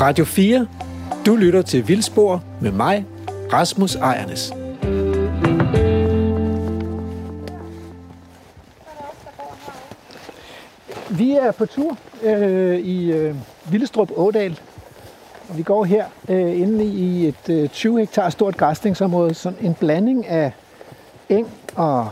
Radio 4. Du lytter til Vildspor med mig, Rasmus Ejernes. Vi er på tur øh, i øh, Villestrup Ådal. Og vi går her øh, inde i et øh, 20 hektar stort græsningsområde. Sådan en blanding af eng og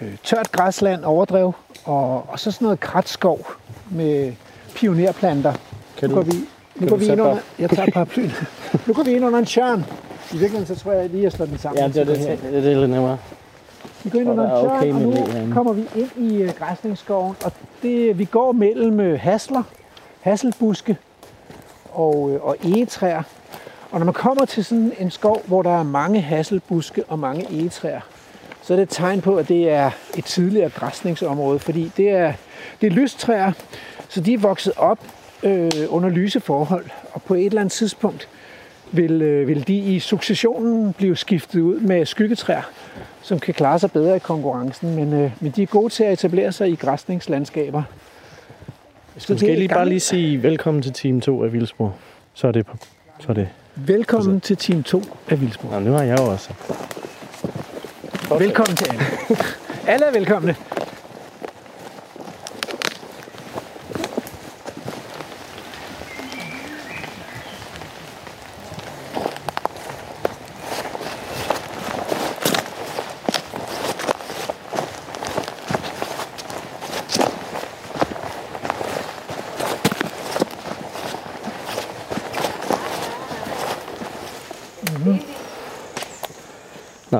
øh, tørt græsland, overdrev og, og så sådan noget kratskov med pionerplanter. Kan nu du, går vi, nu går vi ind under, jeg tager paraplyen. nu går vi ind under en tjørn. I virkeligheden så tror jeg lige, at jeg slår den sammen. Ja, det er, det, det, det er lidt nemmere. Vi går ind under en tjørn, okay og nu herinde. kommer vi ind i øh, græsningsskoven. Og det, vi går mellem øh, hasler, hasselbuske og, øh, og egetræer. Og når man kommer til sådan en skov, hvor der er mange hasselbuske og mange egetræer, så er det et tegn på, at det er et tidligere græsningsområde, fordi det er, det er lystræer, så de er vokset op øh, under lyse forhold, og på et eller andet tidspunkt vil, øh, vil de i successionen blive skiftet ud med skyggetræer, som kan klare sig bedre i konkurrencen, men, øh, men de er gode til at etablere sig i græsningslandskaber. Så skal jeg lige bare lige sige velkommen til team 2 af Vildsborg. Så er det på. Så er det. Velkommen til team 2 af Vildsborg. Nå, nu har jeg jo også. Velkommen til alle. alle er velkomne.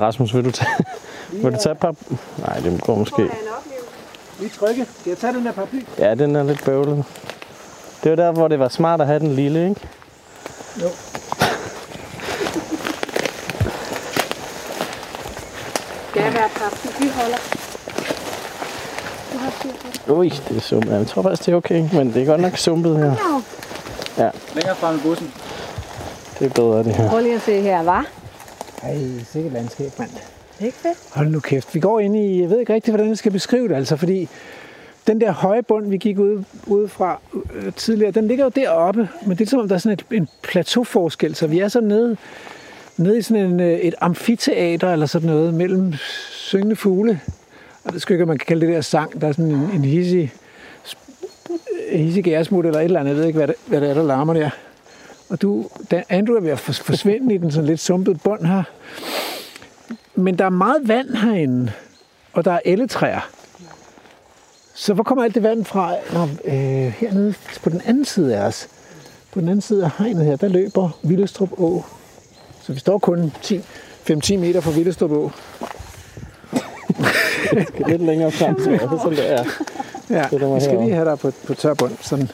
Rasmus, vil du tage, vil du tage et par... Nej, det går måske. Vi er trygge. Skal jeg tage den der paraply? Ja, den er lidt bøvlet. Det var der, hvor det var smart at have den lille, ikke? Jo. Skal jeg være paraplyholder? Du har styr på det. Ui, det er sumpet. Jeg tror faktisk, det er okay, men det er godt nok sumpet her. Ja. Længere frem i bussen. Det er bedre, det her. Prøv lige at se her, var. Ej, sikkert landskab, mand. Ikke fedt? Hold nu kæft. Vi går ind i, jeg ved ikke rigtig, hvordan jeg skal beskrive det, altså, fordi den der høje bund, vi gik ud, ud fra øh, tidligere, den ligger jo deroppe, men det er som om, der er sådan et, en plateauforskel, så vi er så nede, nede i sådan en, øh, et amfiteater eller sådan noget, mellem syngende fugle, og det skal ikke, man kan kalde det der sang, der er sådan en, en hissig, hissig gæresmut eller et eller andet, jeg ved ikke, hvad det, hvad det er, der larmer der. Og du, Andrew er ved at forsvinde i den sådan lidt sumpet bund her, men der er meget vand herinde, og der er elletræer. Så hvor kommer alt det vand fra? Nå, øh, hernede på den anden side af os. På den anden side af hegnet her, der løber Villestrup Å. Så vi står kun 10 5-10 meter fra Villestrup Å. Lidt længere frem, så er det sådan, det er. Ja, Det er vi skal lige have dig på, på tør bund. Sådan.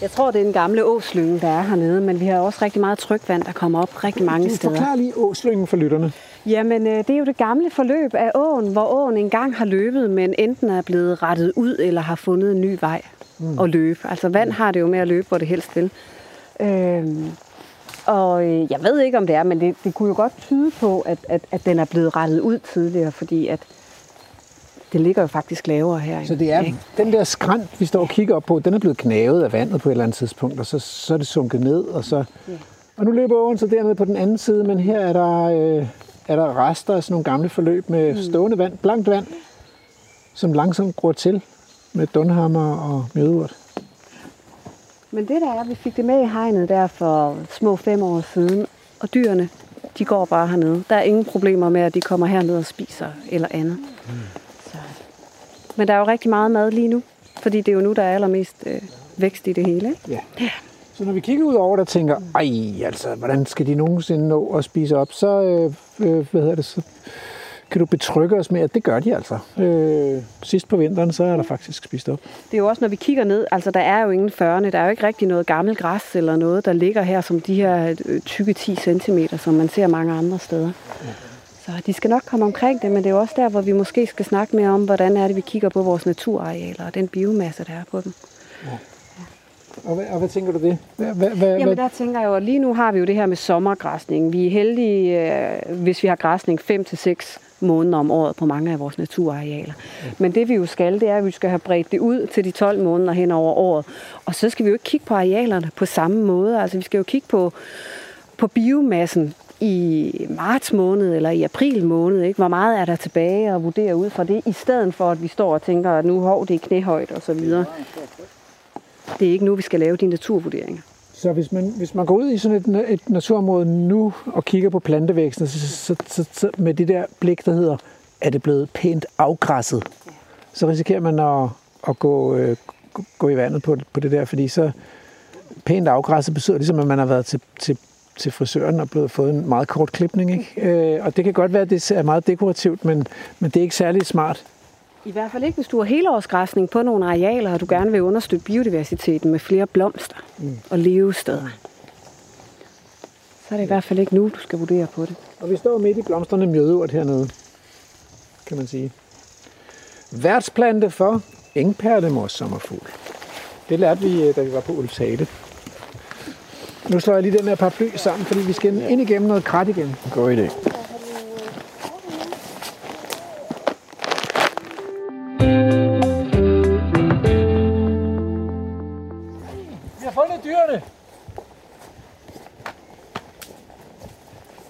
Jeg tror, det er den gamle åslynge, der er hernede, men vi har også rigtig meget trykvand, der kommer op rigtig mange Du steder. forklarer lige åslyngen for lytterne. Jamen, øh, det er jo det gamle forløb af åen, hvor åen engang har løbet, men enten er blevet rettet ud eller har fundet en ny vej mm. at løbe. Altså vand har det jo med at løbe, hvor det helst vil. Øhm, og øh, jeg ved ikke, om det er, men det, det kunne jo godt tyde på, at, at, at den er blevet rettet ud tidligere, fordi at det ligger jo faktisk lavere her. Så det er den der skrant, vi står og kigger op på, den er blevet knavet af vandet på et eller andet tidspunkt, og så, så er det sunket ned, og så... Og nu løber åen så dernede på den anden side, men her er der, øh, er der rester af sådan nogle gamle forløb med stående vand, blankt vand, som langsomt gror til med dunhammer og mjødurt. Men det der er, vi fik det med i hegnet der for små fem år siden, og dyrene, de går bare hernede. Der er ingen problemer med, at de kommer herned og spiser eller andet. Mm. Så. Men der er jo rigtig meget mad lige nu, fordi det er jo nu, der er allermest øh, vækst i det hele. Ikke? Ja. Så når vi kigger ud over og tænker, ej, altså, hvordan skal de nogensinde nå at spise op, så, øh, øh, hvad hedder det, så kan du betrygge os med, at det gør de altså. Øh, sidst på vinteren, så er der faktisk spist op. Det er jo også, når vi kigger ned, altså der er jo ingen førne, der er jo ikke rigtig noget gammelt græs eller noget, der ligger her som de her øh, tykke 10 cm, som man ser mange andre steder. Så de skal nok komme omkring det, men det er jo også der, hvor vi måske skal snakke mere om, hvordan er det, vi kigger på vores naturarealer og den biomasse, der er på dem. Og hvad, og hvad tænker du det? Hvad, hvad, hvad, Jamen der tænker jeg jo, at lige nu har vi jo det her med sommergræsning. Vi er heldige, øh, hvis vi har græsning 5 til seks måneder om året på mange af vores naturarealer. Men det vi jo skal, det er, at vi skal have bredt det ud til de 12 måneder hen over året. Og så skal vi jo ikke kigge på arealerne på samme måde. Altså vi skal jo kigge på, på biomassen i marts måned eller i april måned. Ikke? Hvor meget er der tilbage og vurdere ud fra det, i stedet for at vi står og tænker, at nu hov, det er knæhøjt og så videre. Det er ikke nu, vi skal lave de naturvurderinger. Så hvis man, hvis man går ud i sådan et, et naturområde nu og kigger på plantevæksten, så, så, så, så med det der blik, der hedder, er det blevet pænt afgræsset, så risikerer man at, at gå, øh, gå i vandet på, på det der, fordi så pænt afgræsset betyder ligesom, at man har været til, til, til frisøren og blevet fået en meget kort klipning. Ikke? Øh, og det kan godt være, at det er meget dekorativt, men, men det er ikke særlig smart. I hvert fald ikke, hvis du har helårsgræsning på nogle arealer, og du gerne vil understøtte biodiversiteten med flere blomster mm. og levesteder. Så er det i hvert fald ikke nu, du skal vurdere på det. Og vi står midt i blomsterne mjødeurt hernede, kan man sige. Værtsplante for engperlemors sommerfugl. Det lærte vi, øh, da vi var på Ulfshale. Nu slår jeg lige den her paraply sammen, fordi vi skal ind igennem noget krat igen. God idé.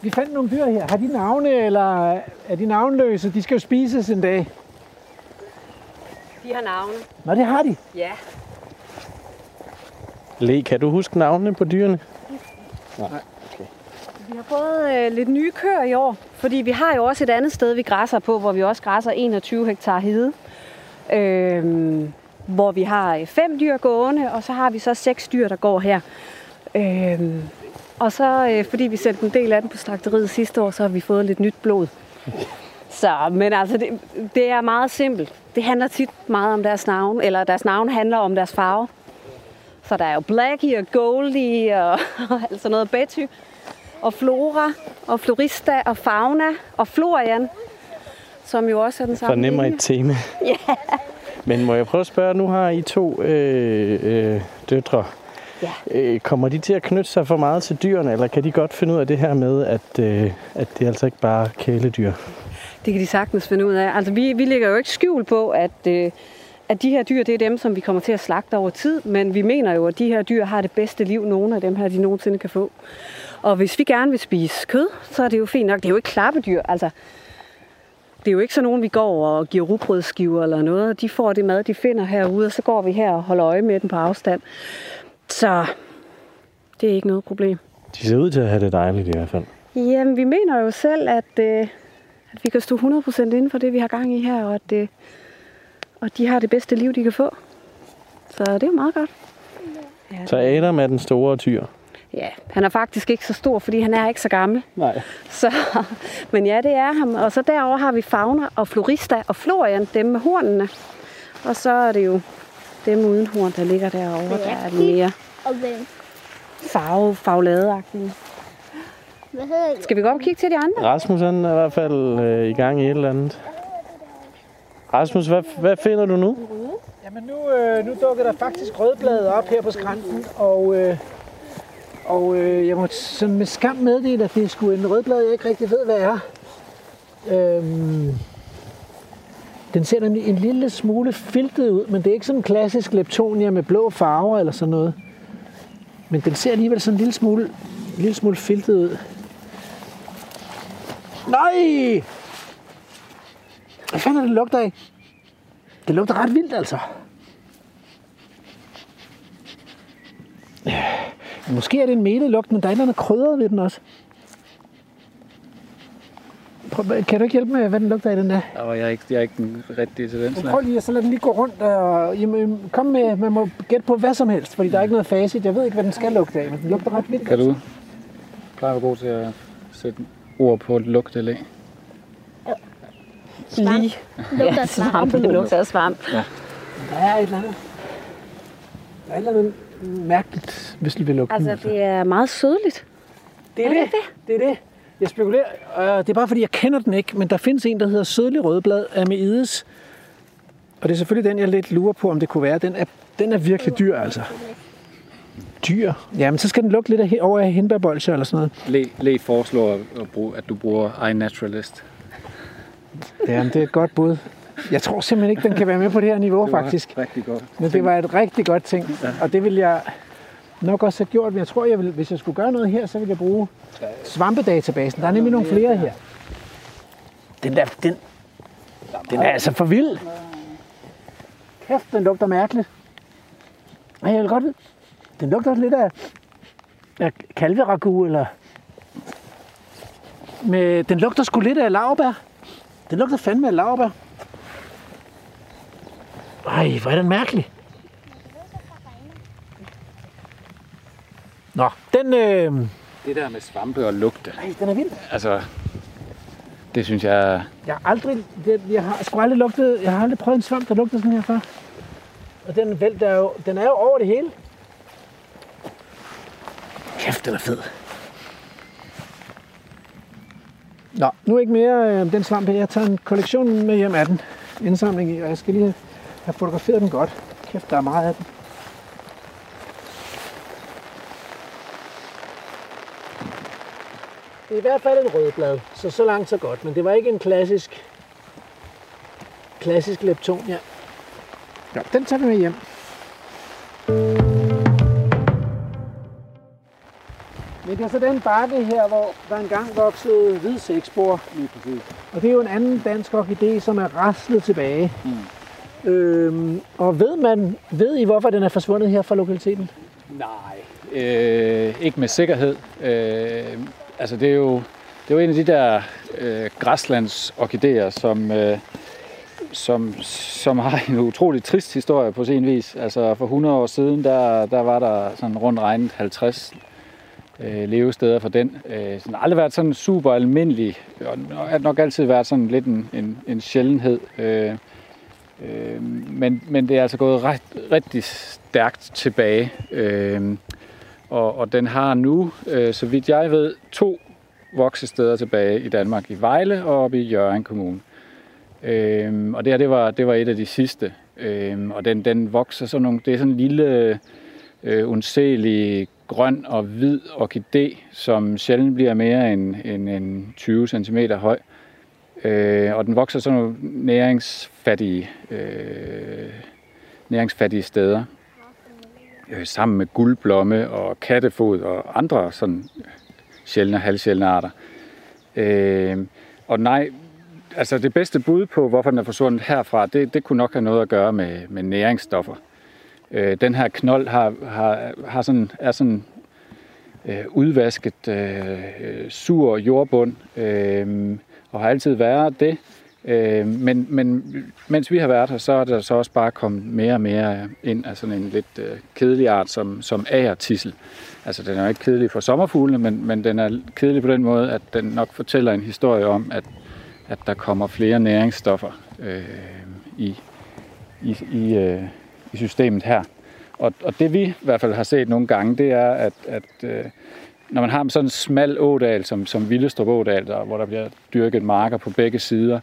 Vi fandt nogle dyr her. Har de navne, eller er de navnløse? De skal jo spises en dag. De har navne. Nå, det har de? Ja. Le, kan du huske navnene på dyrene? Nej. Okay. Vi har fået øh, lidt nye køer i år, fordi vi har jo også et andet sted, vi græsser på, hvor vi også græsser 21 hektar hede. Øhm, hvor vi har øh, fem dyr gående, og så har vi så seks dyr, der går her. Øhm, og så, øh, fordi vi sendte en del af den på slagteriet sidste år, så har vi fået lidt nyt blod. Så, men altså, det, det er meget simpelt. Det handler tit meget om deres navn, eller deres navn handler om deres farve. Så der er jo Blackie og Goldie og, og altså noget Betty og Flora og Florista og Fauna og Florian, som jo også er den samme Fornemmer et tema. Ja. Men må jeg prøve at spørge, nu har I to øh, øh, døtre. Ja. Øh, kommer de til at knytte sig for meget til dyrene, eller kan de godt finde ud af det her med, at, øh, at det er altså ikke bare kæledyr? Det kan de sagtens finde ud af. Altså, vi, vi lægger jo ikke skjul på, at, øh, at de her dyr, det er dem, som vi kommer til at slagte over tid, men vi mener jo, at de her dyr har det bedste liv, nogle af dem her, de nogensinde kan få. Og hvis vi gerne vil spise kød, så er det jo fint nok. Det er jo ikke klappedyr, altså. Det er jo ikke sådan nogen, vi går og giver rugbrødsskiver eller noget. De får det mad, de finder herude, og så går vi her og holder øje med dem på afstand. Så det er ikke noget problem. De ser ud til at have det dejligt i hvert fald. Jamen, vi mener jo selv, at, øh, at vi kan stå 100% inden for det, vi har gang i her, og at øh, og de har det bedste liv, de kan få. Så det er jo meget godt. Ja, så Adam er den store tyr? Ja, han er faktisk ikke så stor, fordi han er ikke så gammel. Nej. Så, men ja, det er ham. Og så derover har vi Fauna og Florista og Florian, dem med hornene. Og så er det jo dem uden horn, der ligger derovre, der er det mere farve, farveladeagtige. Skal vi gå op og kigge til de andre? Rasmus han er i hvert fald øh, i gang i et eller andet. Rasmus, hvad, hvad finder du nu? Jamen nu, øh, nu dukker der faktisk rødblade op her på skrænten, og, øh, og øh, jeg må sådan med skam meddele, at det er sgu en rødblad, jeg ikke rigtig ved, hvad er. Øhm, den ser nemlig en lille smule filtet ud, men det er ikke sådan en klassisk leptonia med blå farver eller sådan noget. Men den ser alligevel sådan en lille smule, en lille smule filtet ud. Nej! Hvad fanden er det, lugter af? Det lugter ret vildt, altså. Ja, måske er det en melet lugt, men der er noget krydret ved den også. Prøv, kan du ikke hjælpe med, hvad den lugter af, den der? Og jeg er ikke, jeg er ikke den rigtige til den. Prøv lige, så lad den lige gå rundt. Og, jamen, kom med, man må gætte på hvad som helst, fordi der er ikke noget facit. Jeg ved ikke, hvad den skal lugte af, men den lugter ret vildt. Kan du plejer at være god til at sætte ord på et lugt eller Lige. Lugter svamp. Det lugter af svamp. Ja. Der er et eller andet. Der er et eller andet mærkeligt, hvis du vil lugte Altså, det er meget sødligt. Det er, er det. det. Det er det. Jeg spekulerer, øh, det er bare fordi, jeg kender den ikke, men der findes en, der hedder Sødlig Rødblad Ameides. Og det er selvfølgelig den, jeg lidt lurer på, om det kunne være. Den er, den er virkelig dyr, altså. Dyr? Jamen, så skal den lugte lidt af, over af hindbærbolcher eller sådan noget. Le, Le foreslår, at, bruge, at du bruger iNaturalist. Ja, det er et godt bud. Jeg tror simpelthen ikke, den kan være med på det her niveau, det faktisk. rigtig godt. Men det var et rigtig godt ting, og det vil jeg nok også have gjort. Men jeg tror, jeg vil, hvis jeg skulle gøre noget her, så ville jeg bruge svampedatabasen. Der er nemlig nogle flere her. Den der, den, den er altså for vild. Kæft, den lugter mærkeligt. Ej, jeg vil godt. Den lugter lidt af, af kalveragu, eller... Med, den lugter sgu lidt af laurbær. Den lugter fandme af laurbær. Ej, hvor er den mærkelig. Nå, den, øh, Det der med svampe og lugte, ej, den er vild. altså, det synes jeg, Jeg har aldrig, det, jeg har sgu aldrig lugtet, jeg har aldrig prøvet en svamp, der lugter sådan her før. Og den vælt er jo, den er jo over det hele. Kæft, den er fed. Nå, nu ikke mere øh, den svamp her. Jeg tager en kollektion med hjem af den. Indsamling i, og jeg skal lige have fotograferet den godt. Kæft, der er meget af den. Det er i hvert fald en rødblad, så så langt så godt. Men det var ikke en klassisk, klassisk lepton, ja. Den tager vi med hjem. Men det er så den bakke her, hvor der engang voksede hvid sekspor. lige præcis. Og det er jo en anden dansk orkidé, som er raslet tilbage. Mm. Øhm, og ved man, ved I, hvorfor den er forsvundet her fra lokaliteten? Nej, øh, ikke med sikkerhed. Øh, altså det er jo, det er jo en af de der øh, græslandsorkideer, som, øh, som, som har en utrolig trist historie på sin vis. Altså for 100 år siden, der, der var der sådan rundt regnet 50 øh, levesteder for den. Øh, den har aldrig været sådan super almindelig, og har nok altid været sådan lidt en, en, en sjældenhed. Øh, øh, men, men det er altså gået ret, rigtig stærkt tilbage. Øh, og, og den har nu, øh, så vidt jeg ved, to voksesteder tilbage i Danmark, i Vejle og oppe i Jørgen Kommune. Øh, og det her, det var, det var et af de sidste. Øh, og den, den vokser sådan nogle, det er sådan en lille, øh, undselig, grøn og hvid orkidé, som sjældent bliver mere end, end, end 20 cm høj. Øh, Øh, og den vokser sådan nogle næringsfattige, øh, næringsfattige steder. Øh, sammen med guldblomme og kattefod og andre sådan sjældne og halvsjældne arter. Øh, og nej, altså det bedste bud på, hvorfor den er forsvundet herfra, det, det kunne nok have noget at gøre med, med næringsstoffer. Øh, den her knold har, har, har sådan, er sådan øh, udvasket øh, sur jordbund, øh, og har altid været det. Øh, men, men mens vi har været her, så er der så også bare kommet mere og mere ind af sådan en lidt øh, kedelig art som, som agertissel. Altså den er jo ikke kedelig for sommerfuglene, men, men den er kedelig på den måde, at den nok fortæller en historie om, at, at der kommer flere næringsstoffer øh, i, i, i, øh, i systemet her. Og, og det vi i hvert fald har set nogle gange, det er, at, at øh, når man har sådan en smal ådal, som, som Villestrup Ådal, der, hvor der bliver dyrket marker på begge sider,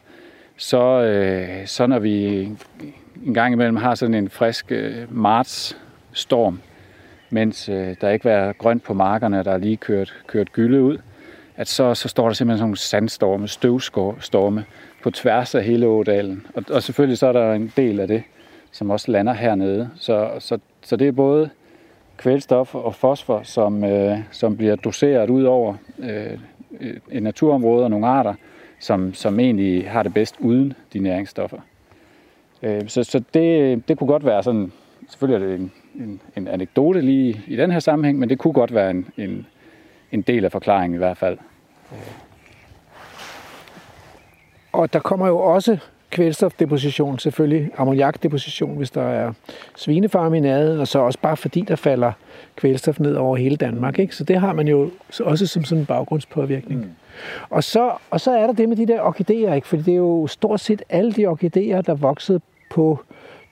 så, øh, så når vi en gang imellem har sådan en frisk øh, martsstorm, mens øh, der ikke var grønt på markerne, der er lige kørt, kørt gylde ud, at så, så står der simpelthen sådan nogle sandstorme, støvstorme på tværs af hele ådalen. Og, og selvfølgelig så er der en del af det, som også lander hernede. Så, så, så det er både kvælstof og fosfor, som, øh, som bliver doseret ud over øh, et naturområde og nogle arter, som, som egentlig har det bedst uden de næringsstoffer. Øh, så så det, det kunne godt være sådan, selvfølgelig er det en, en, en anekdote lige i den her sammenhæng, men det kunne godt være en, en, en del af forklaringen i hvert fald. Og der kommer jo også kvælstofdeposition, selvfølgelig ammoniakdeposition, hvis der er svinefarme i nærheden, og så også bare fordi der falder kvælstof ned over hele Danmark. Ikke? Så det har man jo også som sådan en baggrundspåvirkning. Mm. Og, så, og så er der det med de der orkideer, ikke? fordi det er jo stort set alle de orkideer, der voksede på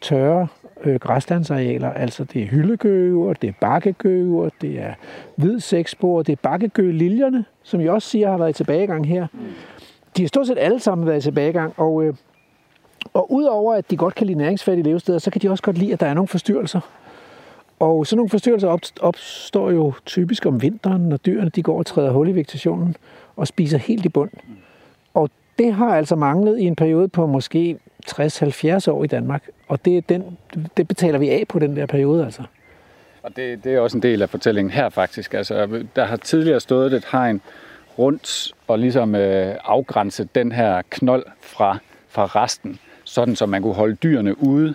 tørre øh, græslandsarealer. Altså det er hyldegøver, det er bakkegøver, det er hvid seksspor, det er bakkegø-liljerne, som jeg også siger har været i tilbagegang her. De har stort set alle sammen været i tilbagegang, og, øh, og udover at de godt kan lide næringsfattige levesteder, så kan de også godt lide, at der er nogle forstyrrelser. Og sådan nogle forstyrrelser opstår jo typisk om vinteren, når dyrene de går og træder hul i vegetationen og spiser helt i bund. Og det har altså manglet i en periode på måske 60-70 år i Danmark. Og det, er den, det betaler vi af på den der periode altså. Og det, det er også en del af fortællingen her faktisk. Altså, der har tidligere stået et hegn rundt og ligesom øh, afgrænset den her knold fra, fra resten, sådan så man kunne holde dyrene ude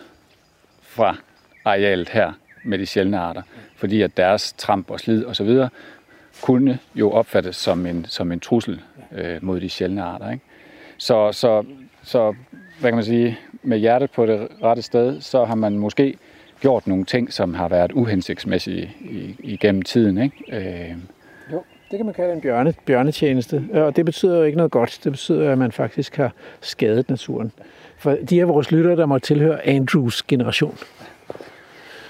fra arealet her med de sjældne arter, fordi at deres tramp og slid osv. kunne jo opfattes som en, som en trussel øh, mod de sjældne arter. Ikke? Så, så, så, hvad kan man sige, med hjertet på det rette sted, så har man måske gjort nogle ting, som har været uhensigtsmæssige igennem tiden. Ikke? Øh, jo, det kan man kalde en bjørne, bjørnetjeneste, og det betyder jo ikke noget godt. Det betyder, at man faktisk har skadet naturen. For de er vores lyttere, der må tilhøre Andrews generation.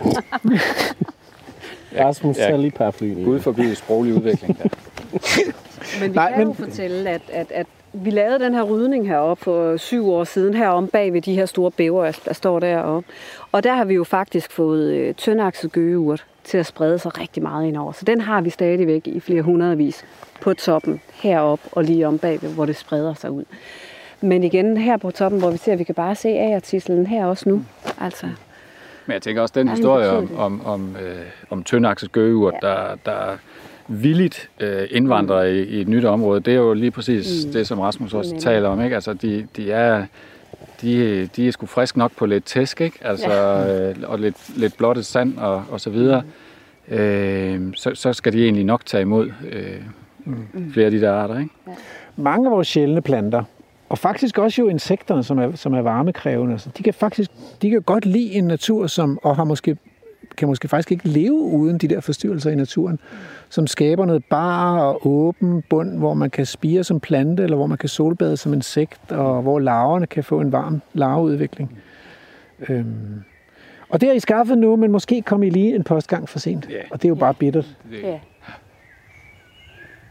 Rasmus, ja, lige paraplyen. Gud forbyde sproglig udvikling der. men vi Nej, kan men... jo fortælle, at, at, at vi lavede den her rydning heroppe for syv år siden, herom bag ved de her store bæver, der står deroppe. Og der har vi jo faktisk fået øh, tyndakset gøgeurt til at sprede sig rigtig meget indover. Så den har vi stadigvæk i flere hundredvis på toppen, heroppe og lige om bagved, hvor det spreder sig ud. Men igen her på toppen, hvor vi ser, at vi kan bare se agertislen her også nu. Altså, men jeg tænker også, den historie om, om, om, øh, om tyndakset gøgeurt, ja. der, der villigt øh, indvandrer i, i et nyt område, det er jo lige præcis mm. det, som Rasmus også mm. taler om. Ikke? Altså, de, de er de, de er sgu frisk nok på lidt tæsk, ikke? Altså, ja. øh, og lidt, lidt blottet sand og, og så videre. Mm. Øh, så, så skal de egentlig nok tage imod øh, mm. flere af de der arter, ikke? Ja. Mange af vores sjældne planter, og faktisk også jo insekterne, som er, som er varmekrævende, altså, de kan faktisk de kan godt lide en natur, som, og har måske, kan måske faktisk ikke leve uden de der forstyrrelser i naturen, som skaber noget bar og åben bund, hvor man kan spire som plante, eller hvor man kan solbade som insekt, og hvor larverne kan få en varm larveudvikling. Øhm. Og det har I skaffet nu, men måske kom I lige en postgang for sent. Yeah. Og det er jo bare bittert. Yeah.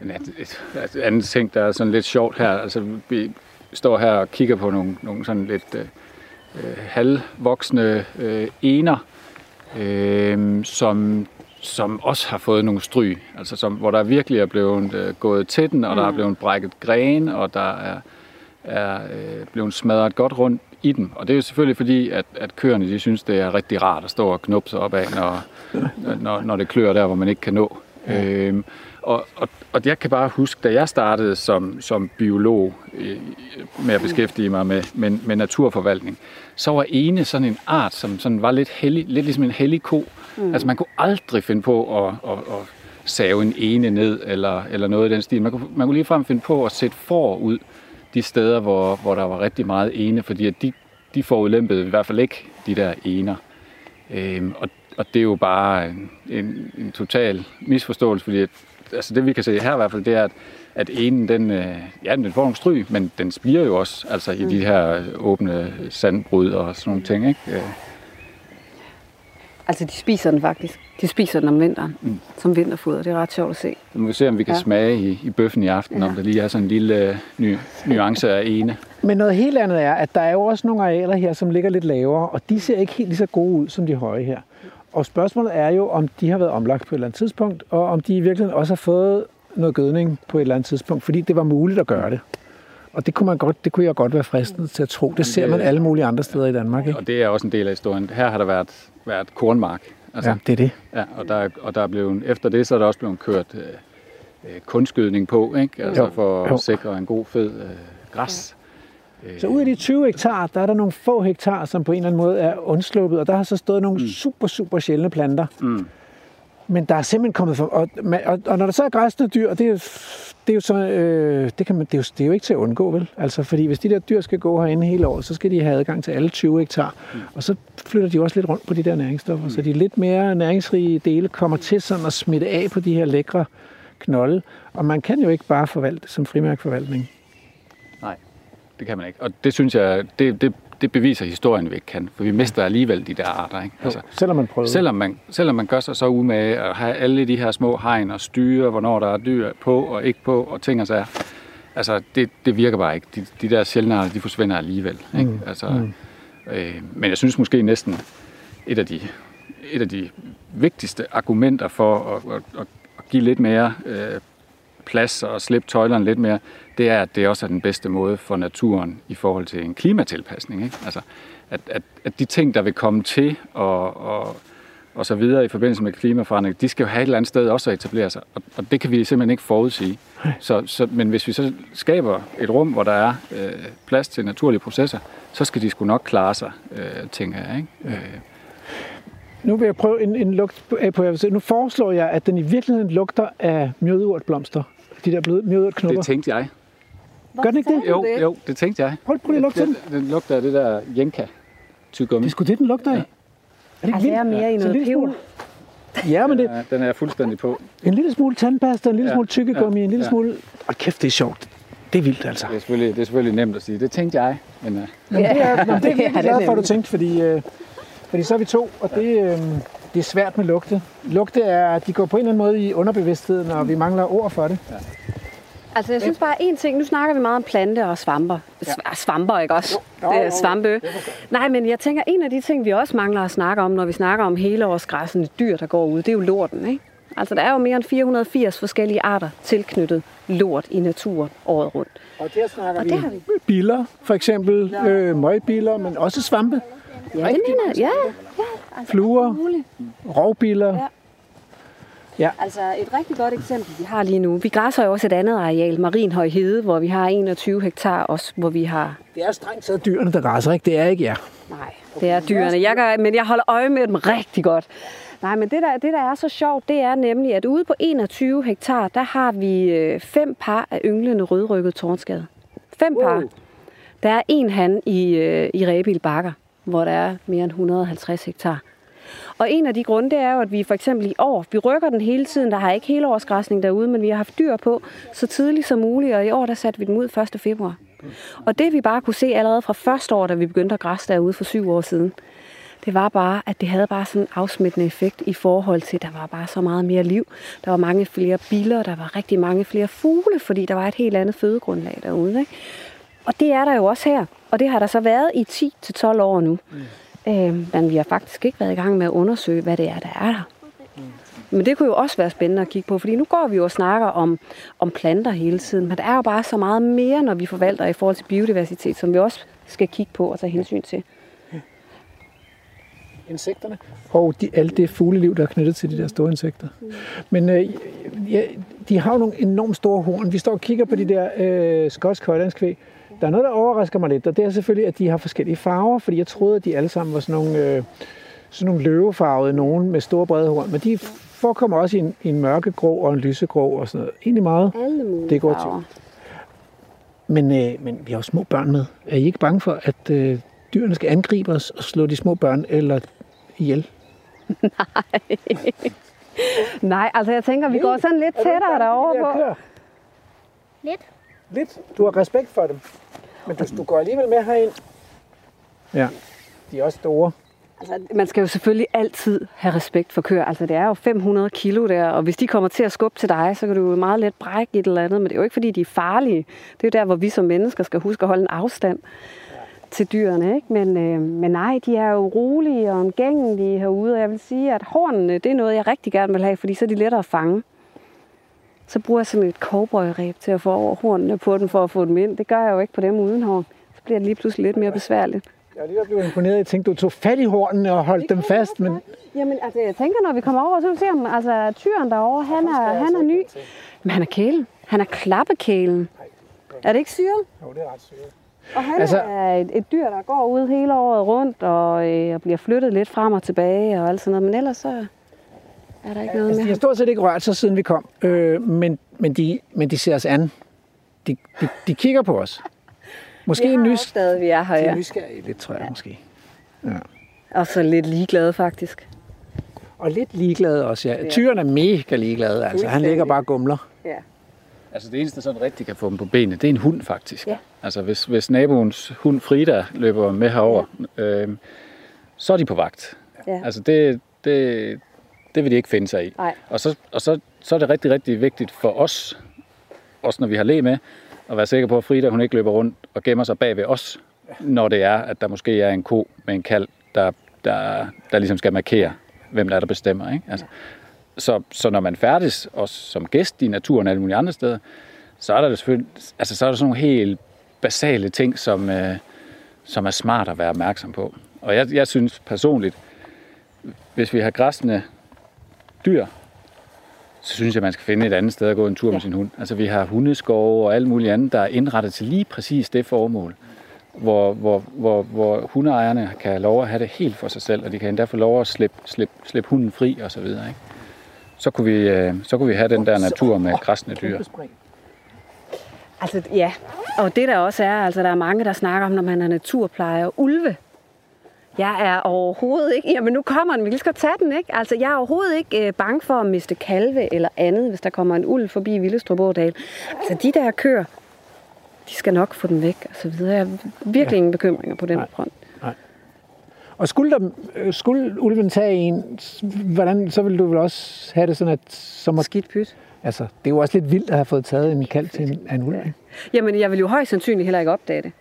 En anden ting, der er sådan lidt sjovt her, altså vi står her og kigger på nogle, nogle sådan lidt øh, øh, halvvoksne øh, ener, øh, som, som også har fået nogle stryg, altså som, hvor der virkelig er blevet øh, gået til den, og mm. der er mm. blevet brækket gren, og der er, er øh, blevet smadret godt rundt i dem. Og det er jo selvfølgelig fordi, at, at køerne de synes, det er rigtig rart at stå og knuppe sig op af, når, når, når det klør der, hvor man ikke kan nå. Ja. Øhm, og, og, og jeg kan bare huske, da jeg startede som, som biolog øh, med at beskæftige mig med, med, med naturforvaltning, så var ene sådan en art, som sådan var lidt, hellig, lidt ligesom en hellig ko. Mm. Altså man kunne aldrig finde på at, at, at save en ene ned, eller, eller noget i den stil. Man kunne, man kunne ligefrem finde på at sætte for ud de steder, hvor, hvor der var rigtig meget ene, fordi at de, de forudlæmpede i hvert fald ikke de der ener. Øhm, og, og det er jo bare en, en, en total misforståelse, fordi at altså det vi kan se her i hvert fald, det er, at, at enen, den, øh, ja, den får nogle stryg, men den spiger jo også, altså i mm. de her åbne sandbrud og sådan nogle ting, ikke? Øh. Altså, de spiser den faktisk. De spiser den om vinteren, mm. som vinterfoder. Det er ret sjovt at se. Nu må vi se, om vi kan ja. smage i, i bøffen i aften, ja. om der lige er sådan en lille uh, ny, nuance af ene. Men noget helt andet er, at der er jo også nogle arealer her, som ligger lidt lavere, og de ser ikke helt lige så gode ud som de høje her. Og spørgsmålet er jo, om de har været omlagt på et eller andet tidspunkt, og om de i virkeligheden også har fået noget gødning på et eller andet tidspunkt, fordi det var muligt at gøre det. Og det kunne, man godt, det kunne jeg godt være fristet til at tro. Det ser man alle mulige andre steder i Danmark. Ikke? Og det er også en del af historien. Her har der været, været kornmark. Altså, ja, det er det. Ja, og, der, og der er blevet, efter det så er der også blevet kørt øh, øh kunstgødning på, ikke? Altså jo, for jo. at sikre en god fed øh, græs. Så ud af de 20 hektar, der er der nogle få hektar, som på en eller anden måde er undsluppet, og der har så stået nogle mm. super, super sjældne planter. Mm. Men der er simpelthen kommet for... Og, og, og når der så er græsne dyr, og det er, det er jo så... Øh, det, kan man, det, er jo, det er jo ikke til at undgå, vel? Altså, fordi hvis de der dyr skal gå herinde hele året, så skal de have adgang til alle 20 hektar. Mm. Og så flytter de også lidt rundt på de der næringsstoffer, mm. så de lidt mere næringsrige dele kommer til sådan at smitte af på de her lækre knolde. Og man kan jo ikke bare forvalte som frimærkforvaltning det kan man ikke. Og det synes jeg, det, det, det beviser historien, vi ikke kan. For vi mister alligevel de der arter. Ikke? Altså, jo, selvom man prøver. Selvom man, selvom man gør sig så umage at have alle de her små hegn og styre, hvornår der er dyr på og ikke på og ting og sager. Altså, det, det virker bare ikke. De, de der sjældne arter, de forsvinder alligevel. Ikke? Mm. Altså, mm. Øh, men jeg synes måske næsten et af de, et af de vigtigste argumenter for at, at, at give lidt mere øh, plads og slippe tøjlerne lidt mere, det er, at det også er den bedste måde for naturen i forhold til en klimatilpasning. Ikke? Altså, at, at, at de ting, der vil komme til og, og, og så videre i forbindelse med klimaforandring, de skal jo have et eller andet sted også at etablere sig, og, og det kan vi simpelthen ikke forudsige. Så, så, men hvis vi så skaber et rum, hvor der er øh, plads til naturlige processer, så skal de sgu nok klare sig, øh, tænker jeg. Ikke? Øh, Nu vil jeg prøve en, en lugt af på jer. Nu foreslår jeg, at den i virkeligheden lugter af mjødurtblomster. De der bløde mjødurtknopper. det tænkte jeg. Gør den ikke det? Jo, jo, det tænkte jeg. Prøv, prøv lige at lugte den. Den, lugter af det der jenka tyggegummi. Det er sgu det, den lugter af. Er det ikke Altså, jeg er mere i noget peber. Ja, men det, Ja, den er jeg fuldstændig på. en lille smule tandpasta, en lille Ja, smule tykkegummi, ja, en lille ja. smule... Åh, kæft, det er sjovt. Det er vildt, altså. Det er selvfølgelig, det er selvfølgelig nemt at sige. Det tænkte jeg. Men, uh, Jamen, det er, jamen, det er Ja, virkelig det er glad for, at du nemlig. tænkte, fordi, øh, fordi så er vi to, og det, øh, det er svært med lugte. Lugte er, at de går på en eller anden måde i underbevidstheden, og vi mangler ord for det. Altså, jeg synes bare en ting. Nu snakker vi meget om planter og svamper. Ja. Svamper, ikke også? Jo, jo, det er jo. svampe. Nej, men jeg tænker, en af de ting, vi også mangler at snakke om, når vi snakker om helårsgræssende dyr, der går ud, det er jo lorten, ikke? Altså, der er jo mere end 480 forskellige arter tilknyttet lort i naturen året rundt. Og der snakker Og det har vi. Biller, for eksempel. Øh, møgbiller, men også svampe. Ja, det mener jeg. Ja, Fluer, muligt. rovbiller. Ja. Altså et rigtig godt eksempel, vi har lige nu. Vi græsser jo også et andet areal, Marienhøj Hede, hvor vi har 21 hektar også, hvor vi har... Det er strengt taget dyrene, der græsser, ikke? Det er ikke jer. Nej, det er dyrene. Jeg gør, men jeg holder øje med dem rigtig godt. Nej, men det der, det der er så sjovt, det er nemlig, at ude på 21 hektar, der har vi øh, fem par af ynglende rødrykket tårnskade. Fem par. Wow. Der er en han i, øh, i Rebil Bakker, hvor der er mere end 150 hektar. Og en af de grunde, det er jo, at vi for eksempel i år, vi rykker den hele tiden, der har ikke hele årsgræsning derude, men vi har haft dyr på så tidligt som muligt, og i år der satte vi dem ud 1. februar. Og det vi bare kunne se allerede fra første år, da vi begyndte at græsse derude for syv år siden, det var bare, at det havde bare sådan en afsmittende effekt i forhold til, at der var bare så meget mere liv. Der var mange flere biler, der var rigtig mange flere fugle, fordi der var et helt andet fødegrundlag derude. Ikke? Og det er der jo også her. Og det har der så været i 10-12 år nu. Mm. Øh, men vi har faktisk ikke været i gang med at undersøge, hvad det er, der er der. Men det kunne jo også være spændende at kigge på, fordi nu går vi jo og snakker om, om planter hele tiden, men der er jo bare så meget mere, når vi forvalter i forhold til biodiversitet, som vi også skal kigge på og tage hensyn til. Insekterne. Og de, alt det fugleliv, der er knyttet til de der store insekter. Men øh, ja, de har jo nogle enormt store horn. Vi står og kigger på de der øh, skotsk højlandskvæg. Der er noget, der overrasker mig lidt, og det er selvfølgelig, at de har forskellige farver, fordi jeg troede, at de alle sammen var sådan nogle, øh, sådan nogle løvefarvede, nogen med store brede horn. Men de forekommer også i en, i en mørkegrå og en lysegrå og sådan noget. Egentlig meget. Alle mulige Det går farver. Men, øh, men vi har jo små børn med. Er I ikke bange for, at øh, dyrene skal angribe os og slå de små børn eller ihjel? Nej, altså jeg tænker, vi går sådan lidt tættere derovre på. Lidt. Lidt. Du har respekt for dem. Men du, du går alligevel med herind. Ja. De er også store. Altså, man skal jo selvfølgelig altid have respekt for køer. Altså, det er jo 500 kilo der, og hvis de kommer til at skubbe til dig, så kan du jo meget let brække et eller andet, men det er jo ikke, fordi de er farlige. Det er jo der, hvor vi som mennesker skal huske at holde en afstand til dyrene, ikke? Men, øh, men nej, de er jo rolige og omgængelige herude, og jeg vil sige, at hornene, det er noget, jeg rigtig gerne vil have, fordi så er de lettere at fange. Så bruger jeg sådan et cowboy-ræb til at få over hornene på dem, for at få dem ind. Det gør jeg jo ikke på dem uden horn. Så bliver det lige pludselig lidt mere besværligt. Jeg er lige blevet imponeret. Jeg tænkte, du tog fat i hornene og holdt dem fast. Men Jamen, altså, jeg tænker, når vi kommer over, så vil vi se, om altså, tyren derovre, han er, han er ny. Men han er kælen. Han er klappekælen. Er det ikke syret? jo, det er ret syret. Og han altså, er et, et dyr, der går ud hele året rundt og, øh, og bliver flyttet lidt frem og tilbage og alt sådan noget. Men ellers så er der ikke noget Altså, de med har stort set ikke rørt sig, siden vi kom. Øh, men, men, de, men de ser os an. De, de, de kigger på os. Måske Vi en har nys, opdaget, vi er her, de er ja. nysgerrige lidt, tror jeg måske. Og så lidt ligeglade, faktisk. Og lidt ligeglade også, ja. Tyren er mega ligeglad, altså. Han ligger bare og gumler. Ja. Altså det eneste, der sådan rigtig kan få dem på benene, det er en hund faktisk. Ja. Altså hvis, hvis naboens hund Frida løber med herover, ja. øh, så er de på vagt. Ja. Altså det, det, det vil de ikke finde sig i. Nej. Og, så, og så, så er det rigtig, rigtig vigtigt for os, også når vi har le med, at være sikker på, at Frida hun ikke løber rundt og gemmer sig bag ved os, når det er, at der måske er en ko med en kalv, der, der, der ligesom skal markere, hvem der er, der bestemmer. Ikke? Altså, så, så når man færdes, også som gæst i naturen og alle mulige andre steder, så er der selvfølgelig, altså så er der sådan nogle helt basale ting, som, øh, som er smart at være opmærksom på. Og jeg, jeg synes personligt, hvis vi har græsne dyr, så synes jeg, man skal finde et andet sted at gå en tur ja. med sin hund. Altså vi har hundeskove og alt muligt andet, der er indrettet til lige præcis det formål, hvor, hvor, hvor, hvor hundeejerne kan have lov at have det helt for sig selv, og de kan endda få lov at slippe, slippe, slippe hunden fri og så videre. Ikke? Så, kunne vi, øh, så kunne vi have den der natur med græsne dyr. Altså, ja. Og det der også er, altså der er mange, der snakker om, når man er naturplejer, ulve. Jeg er overhovedet ikke, jamen nu kommer den, vi skal tage den, ikke? Altså, jeg er overhovedet ikke øh, bange for at miste kalve eller andet, hvis der kommer en ulv forbi Villestrup Ådal. Altså, de der køer, de skal nok få den væk, og så videre. Jeg har virkelig ja. ingen bekymringer på den Nej. front. Og skulle, der, skulle ulven tage en, hvordan, så ville du vel også have det sådan, at som at, Skidt pyt. altså, det er jo også lidt vildt at have fået taget en kalv til en, en ulv. ikke? Jamen, jeg vil jo højst sandsynligt heller ikke opdage det.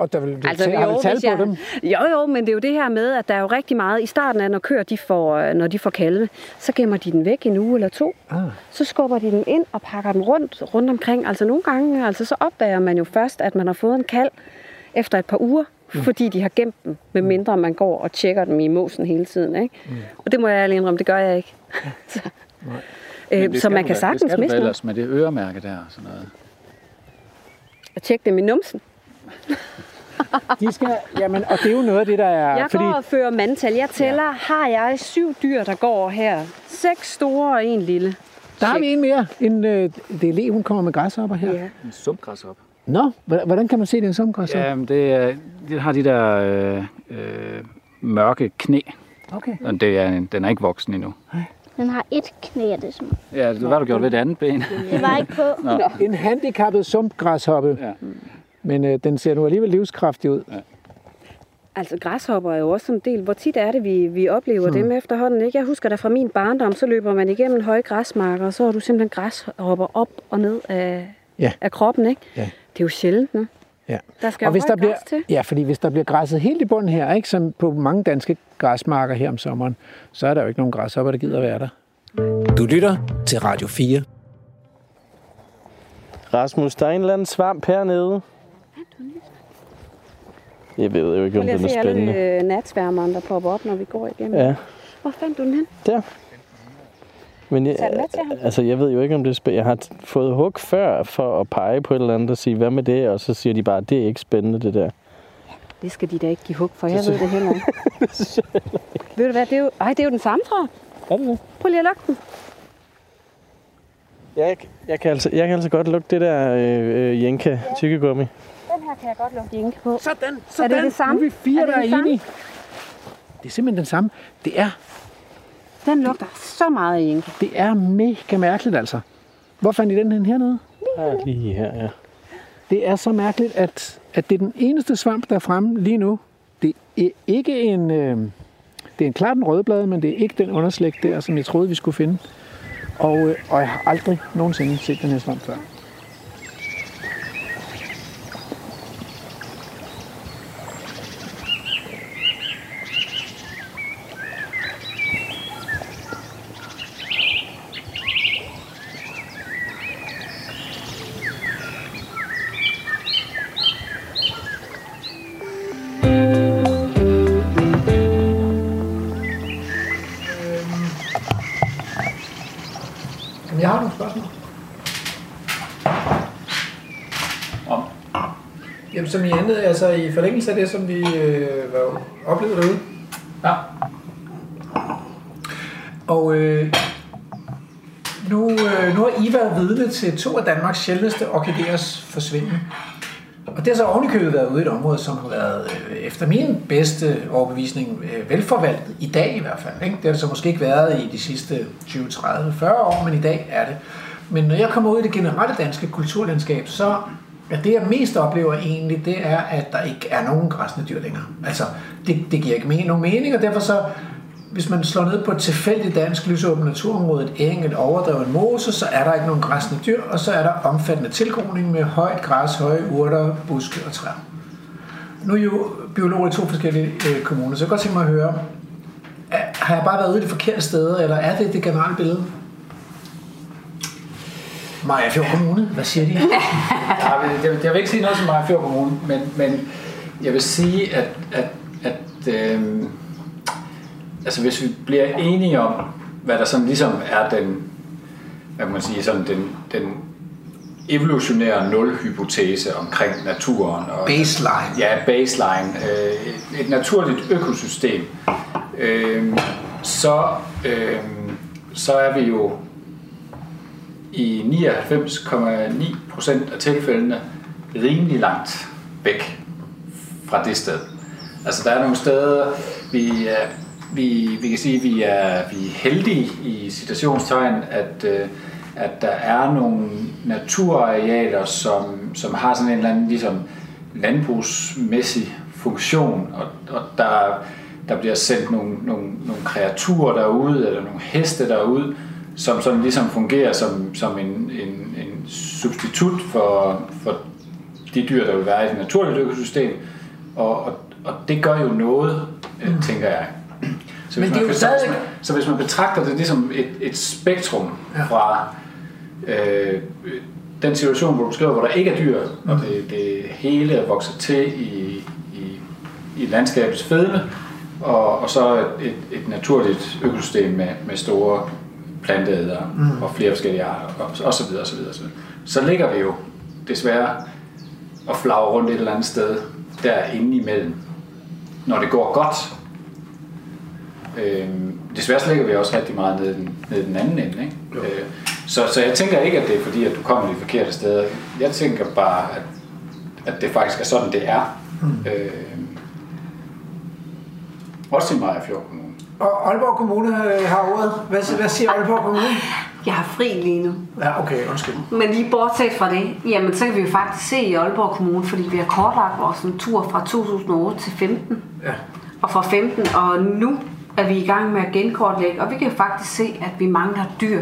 Og der vil du Altså, altså, har du tal hvis på jeg, dem? Jo, jo, men det er jo det her med, at der er jo rigtig meget i starten af, når køer de får, øh, når de får kalve, så gemmer de den væk en uge eller to. Ah. Så skubber de dem ind og pakker dem rundt, rundt omkring. Altså nogle gange, altså, så opdager man jo først, at man har fået en kalv efter et par uger, mm. fordi de har gemt dem, medmindre man går og tjekker dem i måsen hele tiden. Ikke? Mm. Og det må jeg ærligt indrømme, det gør jeg ikke. så, Men øh, det så skal man kan da- sagtens Det skal du miste dem ellers med det øremærke der og sådan noget. og tjekke dem i numsen. De skal, jamen, og det er jo noget af det, der er... Jeg fordi, går og fører mandtal. Jeg tæller, ja. har jeg syv dyr, der går her. Seks store og en lille. der har vi en mere. En, øh, det er Le, hun kommer med græshopper her. Ja. En sumpgræs op. Nå, hvordan kan man se, det er en sumgræshopper? Ja, men det, er- det har de der øh, øh, mørke knæ. Okay. Og det er, en- den er ikke voksen endnu. Den har et knæ, det er som. Ja, det var du gjort ved det andet ben. Det var ikke på. Nå. En handicappet sumpgræshoppe. Ja. Men øh, den ser nu alligevel livskraftig ud. Altså græshopper er jo også en del. Hvor tit er det, vi, vi oplever hmm. dem efterhånden? Ikke? Jeg husker da fra min barndom, så løber man igennem høje græsmarker, og så har du simpelthen græshopper op og ned af, Ja. af kroppen. Ikke? Ja. Det er jo sjældent nu. Ja. Der skal og hvis der bliver, til. ja, fordi hvis der bliver græsset helt i bunden her, ikke, som på mange danske græsmarker her om sommeren, så er der jo ikke nogen græshopper, der gider at være der. Du lytter til Radio 4. Rasmus, der er en eller anden svamp hernede. Jeg ved jo ikke, om Prøv lige den at er se alle spændende. øh, der popper op, når vi går igennem. Ja, Hvor fandt du den hen? der. Men jeg, den altså, jeg ved jo ikke, om det er spændende. Jeg har fået hug før for at pege på et eller andet og sige, hvad med det? Og så siger de bare, det er ikke spændende, det der. Det skal de da ikke give hug for, jeg ved det heller ikke. ved du hvad, det er jo, ej, det er jo den samme, jeg. Er det det? Prøv lige at lukke den. Jeg, jeg, kan, altså, jeg kan altså godt lugte det der øh, øh, Jenka tykkegummi. Den her kan jeg godt lukke jinke på. Sådan, Er det det samme? Nu er vi fire, Er det der er samme? enige. Det er simpelthen den samme. Det er, Den lugter så meget af jinke. det er mega mærkeligt, altså. Hvor fandt I den hen hernede? Ja, lige her, ja. Det er så mærkeligt, at, at det er den eneste svamp, der er fremme lige nu. Det er ikke en... Øh, det er en klart en rødblad, men det er ikke den underslægt der, som jeg troede, vi skulle finde. Og, øh, og jeg har aldrig nogensinde set den her svamp før. Altså i forlængelse af det, som vi øh, var oplevede derude. Ja. Og øh, nu, øh, nu har I været vidne til to af Danmarks sjældneste orkideers forsvinden. Og det har så ovenikøbet været ude i et område, som har været, øh, efter min bedste overbevisning, øh, velforvaltet. I dag i hvert fald. Ikke? Det har det så måske ikke været i de sidste 20, 30, 40 år, men i dag er det. Men når jeg kommer ud i det generelle danske kulturlandskab, så Ja, det, jeg mest oplever egentlig, det er, at der ikke er nogen græsne dyr længere. Altså, det, det giver ikke men- nogen mening, og derfor så hvis man slår ned på et tilfældigt dansk lysåbent naturområde, et eng, et overdrevet mose, så er der ikke nogen græsne dyr, og så er der omfattende tilgroning med højt græs, høje urter, buske og træer. Nu er jo biologer i to forskellige øh, kommuner, så jeg kan godt tænke mig at høre, er- har jeg bare været ude i de forkerte steder, eller er det det generelle billede? Maja Fjord Kommune, hvad siger de? Ja, men jeg, jeg vil ikke sige noget som Mariefjord Kommune, men, men jeg vil sige, at, at, at øh, altså hvis vi bliver enige om, hvad der sådan ligesom er den, hvad kan man sige, sådan den, den evolutionære nul-hypotese omkring naturen. Og, Baseline. Ja, baseline. Øh, et, et naturligt økosystem. Øh, så, øh, så er vi jo i 99,9 procent af tilfældene rimelig langt væk fra det sted. Altså der er nogle steder, vi, øh, vi, vi kan sige, vi er, vi er heldige i citationstegn, at, øh, at der er nogle naturarealer, som, som har sådan en eller anden ligesom, landbrugsmæssig funktion, og, og der, der bliver sendt nogle, nogle, nogle kreaturer derud, eller nogle heste derud, som sådan ligesom fungerer som, som en, en, en substitut for, for de dyr, der vil være i et naturligt økosystem. Og, og, og det gør jo noget, mm. tænker jeg. Så Men hvis, det er man, jo så, stadig- hvis man, så hvis man betragter det ligesom et, et spektrum Ja. fra øh, den situation, hvor du skriver, hvor der ikke er dyr, Mm. og det, det hele er vokset til i, i, i landskabets fedme, og, og så et, et, et naturligt økosystem med, med store planteædere mm. og flere forskellige arter, og, og så videre, og så videre, og så videre. Så ligger vi jo desværre og flagrer rundt et eller andet sted derinde imellem, når det går godt. Øhm, desværre så ligger vi også rigtig meget nede i den, nede den anden ende. Ikke? Øh, så, så jeg tænker ikke, at det er fordi, at du kommer de forkerte steder. Jeg tænker bare, at, at det faktisk er sådan, det er. Mm. Øh, også i Majafjord Kommune. Og Aalborg Kommune øh, har ordet. Hvad, hvad siger Aalborg Kommune? Jeg har fri lige nu. Ja, okay, undskyld. Men lige bortset fra det, jamen så kan vi jo faktisk se i Aalborg Kommune, fordi vi har kortlagt vores natur fra 2008 til 15 Ja. og fra 15, og nu er vi i gang med at genkortlægge, og vi kan faktisk se, at vi mangler dyr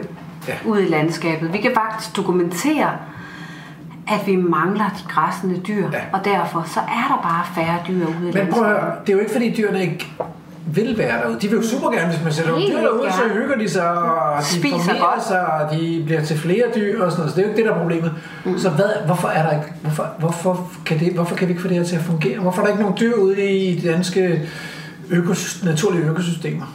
Ja. ude i landskabet. Vi kan faktisk dokumentere, at vi mangler de græssende dyr, Ja. og derfor så er der bare færre dyr ude i Men landskabet. prøv at høre, det er jo ikke fordi dyrene ikke vil være derude. De vil jo super gerne, hvis man sætter Helt dyr derude, så hygger de sig, og de Spiser formerer godt. sig, og de bliver til flere dyr og sådan noget. Så det er jo ikke det, der er problemet. Mm. Så hvad, hvorfor er der ikke, hvorfor, hvorfor, kan det, hvorfor kan vi ikke få det her til at fungere? Hvorfor er der ikke nogen dyr ude i de danske økos, naturlige økosystemer?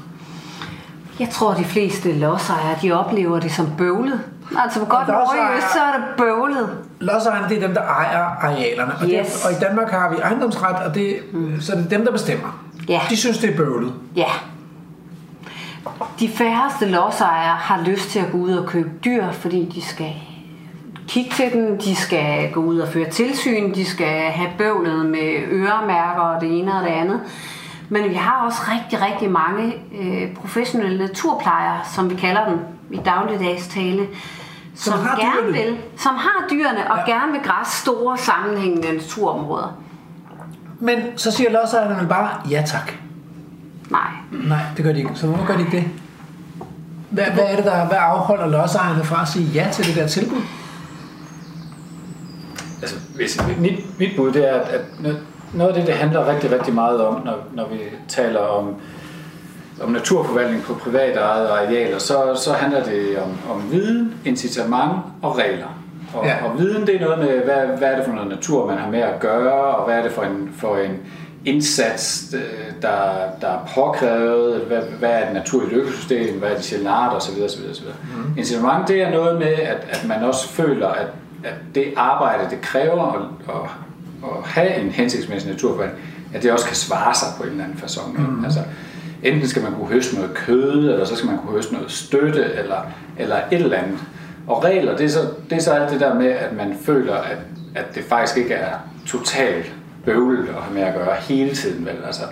Jeg tror, de fleste lodsejere, de oplever det som bøvlet. Altså på godt nordjysk, så er det bøvlet. Lodsejerne, det er dem, der ejer arealerne. Og, Yes. det, og i Danmark har vi ejendomsret, og det, mm. så er det dem, der bestemmer. Ja. De synes, det er bøvlet. Ja. De færreste lodsejere har lyst til at gå ud og købe dyr, fordi de skal kigge til dem, de skal gå ud og føre tilsyn, de skal have bøvlet med øremærker og det ene og det andet. Men vi har også rigtig, rigtig mange øh, professionelle naturplejere, som vi kalder dem i dagligdags tale, som, har gerne dyrene. vil, som har dyrene og Ja. gerne vil græsse store sammenhængende naturområder. Men så siger lodsejerne bare, ja tak. Nej, Nej, det gør de ikke. Så hvorfor gør de ikke det? Hvad, hvad er det, der hvad afholder lodsejerne fra at sige ja til det der tilbud? Altså, hvis, mit, mit bud det er, at, at noget af det, det handler rigtig, rigtig meget om, når, når vi taler om, om naturforvaltning på private ejede arealer, så, så handler det om, om viden, incitament og regler. Og, Ja. og viden, det er noget med, hvad, hvad er det for noget natur, man har med at gøre, og hvad er det for en, for en indsats, øh, der, der er påkrævet, hvad, hvad er et naturligt økosystem, hvad er de sjældne arter osv. osv., osv. Mm. Incitament, det er noget med, at, at man også føler, at, at det arbejde, det kræver at, at, at have en hensigtsmæssig naturforvaltning, at det også kan svare sig på en eller anden façon. Mm. Altså, enten skal man kunne høste noget kød, eller så skal man kunne høste noget støtte, eller, eller et eller andet. Og regler, det er, så, det er så alt det der med, at man føler, at, at det faktisk ikke er totalt bøvlet at have med at gøre hele tiden. Vel? Altså,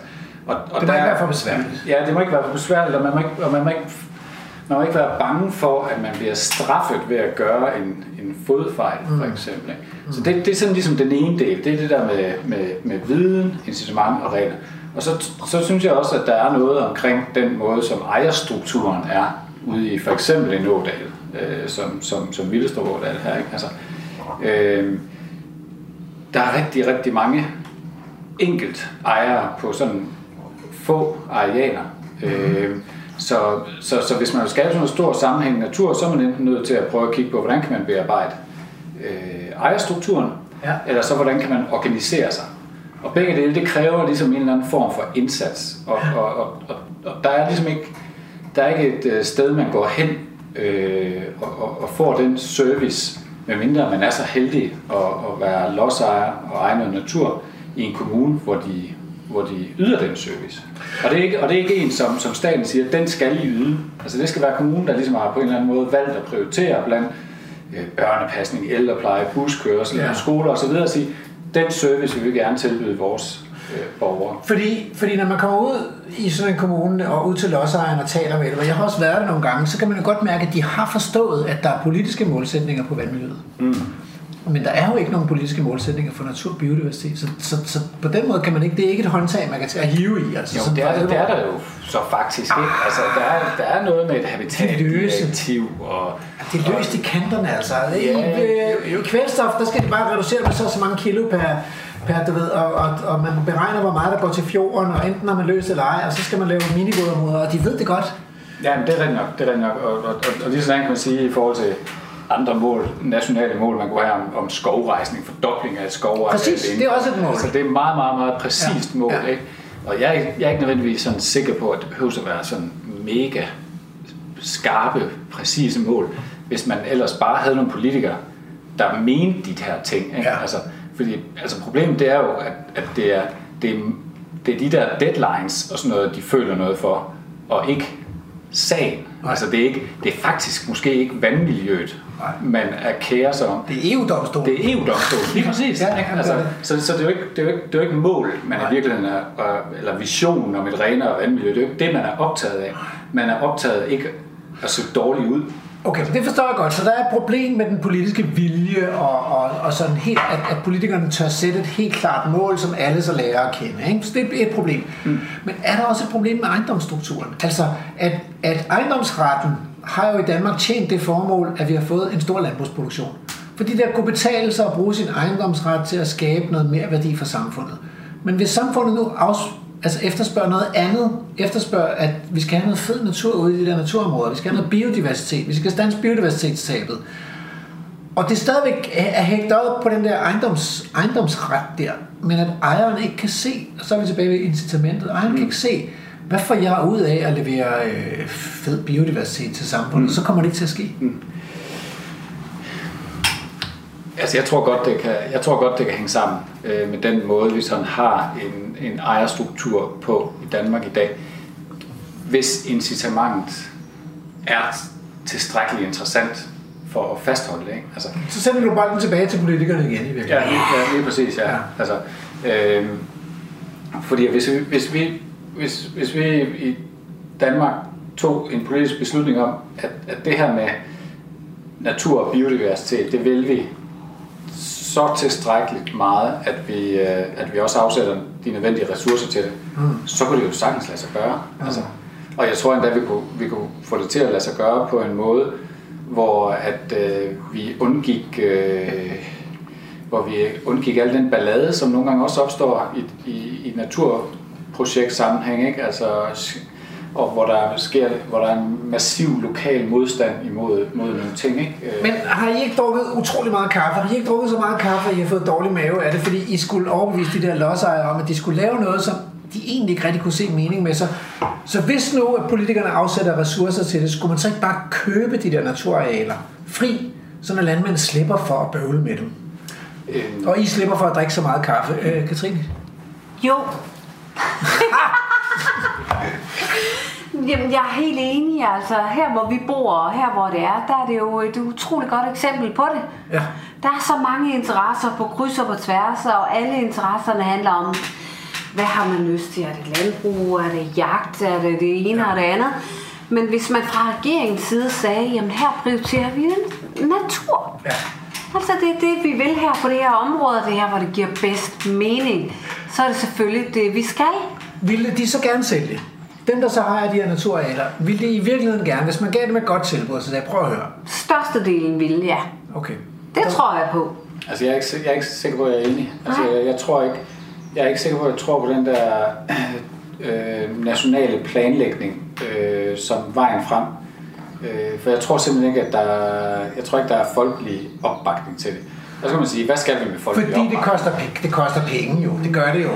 og, og Det må ikke være for besværligt. Ja, det må ikke være for besværligt, og man må ikke, og man må ikke, man må ikke være bange for, at man bliver straffet ved at gøre en, en fodfejl, for eksempel. ikke? Så det, det er sådan ligesom den ene del. Det er det der med, med, med viden, incitament og regler. Og så, så synes jeg også, at der er noget omkring den måde, som ejerstrukturen er ude i for eksempel en ådal, øh, som, som, som Villestrup Ådal her. Ikke? Altså, øh, der er rigtig, rigtig mange enkelt ejere på sådan få arealer, øh, Så, så, så hvis man vil skabe sådan en stor sammenhæng natur, så er man enten nødt til at prøve at kigge på, hvordan kan man bearbejde øh, ejerstrukturen, Ja. eller så hvordan kan man organisere sig. Og begge dele, det kræver ligesom en eller anden form for indsats. Og, og, og, og, og der er ligesom ikke, der er ikke et øh, sted, man går hen øh, og, og, og får den service, medmindre man er så heldig at, at være lodsejer og eje noget natur i en kommune, hvor de, hvor de yder den service. Og det er ikke, og det er ikke en, som, som staten siger, den skal I yde. Altså det skal være kommunen, der ligesom har på en eller anden måde valgt at prioritere blandt øh, børnepasning, ældrepleje, buskørsel, ja. skoler osv. og sige, den service vil vi gerne tilbyde vores øh, borgere. Fordi, fordi når man kommer ud i sådan en kommune og ud til lodsejeren og taler med dem, og jeg har også været der nogle gange, så kan man jo godt mærke, at de har forstået, at der er politiske målsætninger på vandmiljøet. Mm. Men der er jo ikke nogen politiske målsætninger for natur og biodiversitet, så, så, så på den måde kan man ikke, det er ikke et håndtag, man kan til at hive i. Altså, Jo, det er, det, det er der jo så faktisk ikke. Altså, der er, der er noget med et habitatdirektiv, og, Det er løst i kanterne, altså. I, Ja, øh, I kvælstof, der skal de bare reducere med så så mange kilo per, per du ved, og, og, og man beregner, hvor meget der går til fjorden, og enten har man løst eller ej, og så skal man lave minivådområder, og de ved det godt. Ja, men det er rigtigt nok. Det er rigtigt nok. Og, og, og, og lige sådan kan man sige i forhold til andre mål, nationale mål, man kunne have om, om skovrejsning, fordobling af skovareal. Præcis, det er også et mål. Altså, det er et meget, meget, meget præcist Ja, mål. ja. Ikke? Og jeg jeg er ikke nødvendigvis sådan sikker på, at det behøver at være sådan mega skarpe, præcise mål, hvis man ellers bare havde nogle politikere, der mente de her ting. Ikke? Ja. Altså, fordi altså problemet det er jo, at, at det, er, det, er, det er de der deadlines og sådan noget, de føler noget for, og ikke sagen. Altså det er, ikke, det er faktisk måske ikke vandmiljøet, Nej. man er kære sig om. Det er EU-domstolen. Det er EU-domstolen, lige præcis. Ja, altså, så, så det er jo ikke, det er jo ikke, det er jo ikke mål, man Nej. i virkeligheden er, er- eller visionen om et renere vandmiljø. Det er jo ikke det, man er optaget af. Man er optaget ikke at se dårligt ud. Okay, men det forstår jeg godt. Så der er et problem med den politiske vilje, og, og, og sådan helt, at, at politikerne tør sætte et helt klart mål, som alle så lærer at kende. Ikke? Så det er et problem. Mm. Men er der også et problem med ejendomsstrukturen? Altså, at, at ejendomsretten har jo i Danmark tjent det formål, at vi har fået en stor landbrugsproduktion. Fordi der kunne betale sig at bruge sin ejendomsret til at skabe noget mere værdi for samfundet. Men hvis samfundet nu afs altså efterspørger noget andet, efterspørger, at vi skal have noget fed natur ude i de der naturområder, vi skal have noget biodiversitet, vi skal stands biodiversitetstabet, og det er stadigvæk er hægtet op på den der ejendoms, ejendomsret der, men at ejeren ikke kan se, og så er vi tilbage ved incitamentet, ejeren kan ikke se, hvad får jeg ud af at levere øh, fed biodiversitet til samfundet, mm. så kommer det ikke til at ske. Altså jeg tror godt, det kan, jeg tror godt, det kan hænge sammen øh, med den måde, vi sådan har en, en ejerstruktur på i Danmark i dag. Hvis incitamentet er tilstrækkeligt interessant for at fastholde det. Ikke? Altså, Så sender du bolden tilbage til politikerne igen i Ja, virkeligheden. lige, ja, lige præcis, ja. Ja. ja. Altså, øh, fordi hvis vi, hvis, vi, hvis, hvis vi i Danmark tog en politisk beslutning om, at, at det her med natur og biodiversitet, det vil vi så tilstrækkeligt meget, at vi, øh, at vi også afsætter de nødvendige ressourcer til det, mm. så kunne det jo sagtens lade sig gøre. Mm. Altså, og jeg tror endda, vi kunne, vi kunne få det til at lade sig gøre på en måde, hvor at øh, vi undgik øh, hvor vi undgik al den ballade, som nogle gange også opstår i, i, i naturprojektsammenhæng, ikke? Altså, og hvor der sker, hvor der er en massiv lokal modstand imod mod nogle ting, ikke? Øh, Men har I ikke drukket utrolig meget kaffe? Har I ikke drukket så meget kaffe, at I har fået dårlig mave af det, fordi I skulle overbevise de der lodsejere om, at de skulle lave noget, som de egentlig ikke rigtig kunne se mening med. Så, så hvis nu, at politikerne afsætter ressourcer til det, skulle man så ikke bare købe de der naturarealer fri, så når landmænd slipper for at bøvle med dem? øh, Og I slipper for at drikke så meget kaffe. Øh, Katrine? Jo. Jamen, jeg er helt enig. Altså, her hvor vi bor, og her hvor det er, der er det jo et utroligt godt eksempel på det. Ja. Der er så mange interesser på kryds og på tværs, og alle interesserne handler om, hvad har man lyst til? Er det landbrug? Er det jagt? Er det det ene og det andet? Men hvis man fra regeringens side sagde, jamen her prioriterer vi natur. Ja. Altså det er det, vi vil her på det her område, det her, hvor det giver bedst mening. Så er det selvfølgelig det, vi skal. Ville de så gerne sælge? Dem, der så har de her naturarealer, ville de i virkeligheden gerne, hvis man gav dem et godt tilbud, så sagde, prøv at høre. Størstedelen vil, ja. Okay. Det tror jeg på. Altså, jeg er, ikke, jeg er ikke sikker på, at jeg er enig. Altså, jeg, jeg, tror ikke, jeg er ikke sikker på, at jeg tror på den der øh, nationale planlægning. Øh, som vejen frem. Øh, for jeg tror simpelthen ikke, at der, jeg tror ikke, der er folkelig opbakning til det. Og så kan man sige, hvad skal vi med folkelig Fordi det koster, det koster penge jo. Det gør det jo.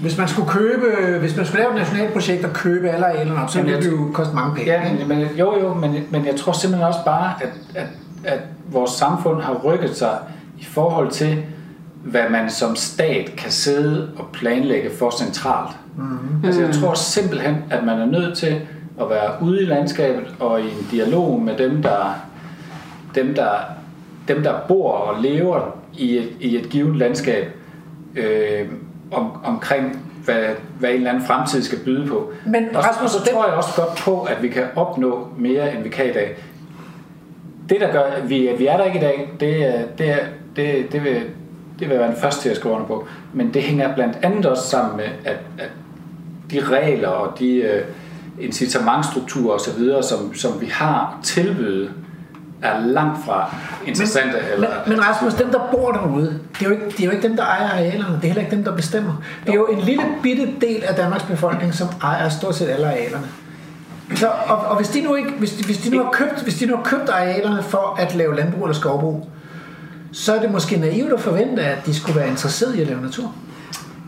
Hvis man skulle købe, hvis man skulle lave et nationalt projekt og købe alle arealerne op, så ville det jo koste mange penge. Ja, men, men, jo jo, men, men jeg tror simpelthen også bare, at, at, at vores samfund har rykket sig i forhold til, hvad man som stat kan sidde og planlægge for centralt. Mm-hmm. Altså jeg tror simpelthen, at man er nødt til at være ude i landskabet og i en dialog med dem, der, dem, der, dem, der bor og lever i et, i et givet landskab, øh, om, omkring, hvad, hvad en eller anden fremtid skal byde på. Men og, så- Rasmus, så det- tror jeg også godt på, at vi kan opnå mere, end vi kan i dag. Det, der gør, at vi, at vi er der ikke i dag, det, er- det, det, det, vil, det vil jeg være den første til at skrive under på. Men det hænger blandt andet også sammen med, at, at de regler og de uh, incitamentstrukturer osv., som, som vi har tilbyde, er langt fra interessante. Men, eller, men Rasmus, dem der bor derude, det er, jo ikke, det er jo ikke dem, der ejer arealerne. Det er heller ikke dem, der bestemmer. Det er jo en lille bitte del af Danmarks befolkning, som ejer stort set alle arealerne. Så, og, og hvis de nu ikke, hvis de, hvis de nu har købt, hvis de nu har købt arealerne for at lave landbrug eller skovbrug, så er det måske naivt at forvente, at de skulle være interesseret i at lave natur.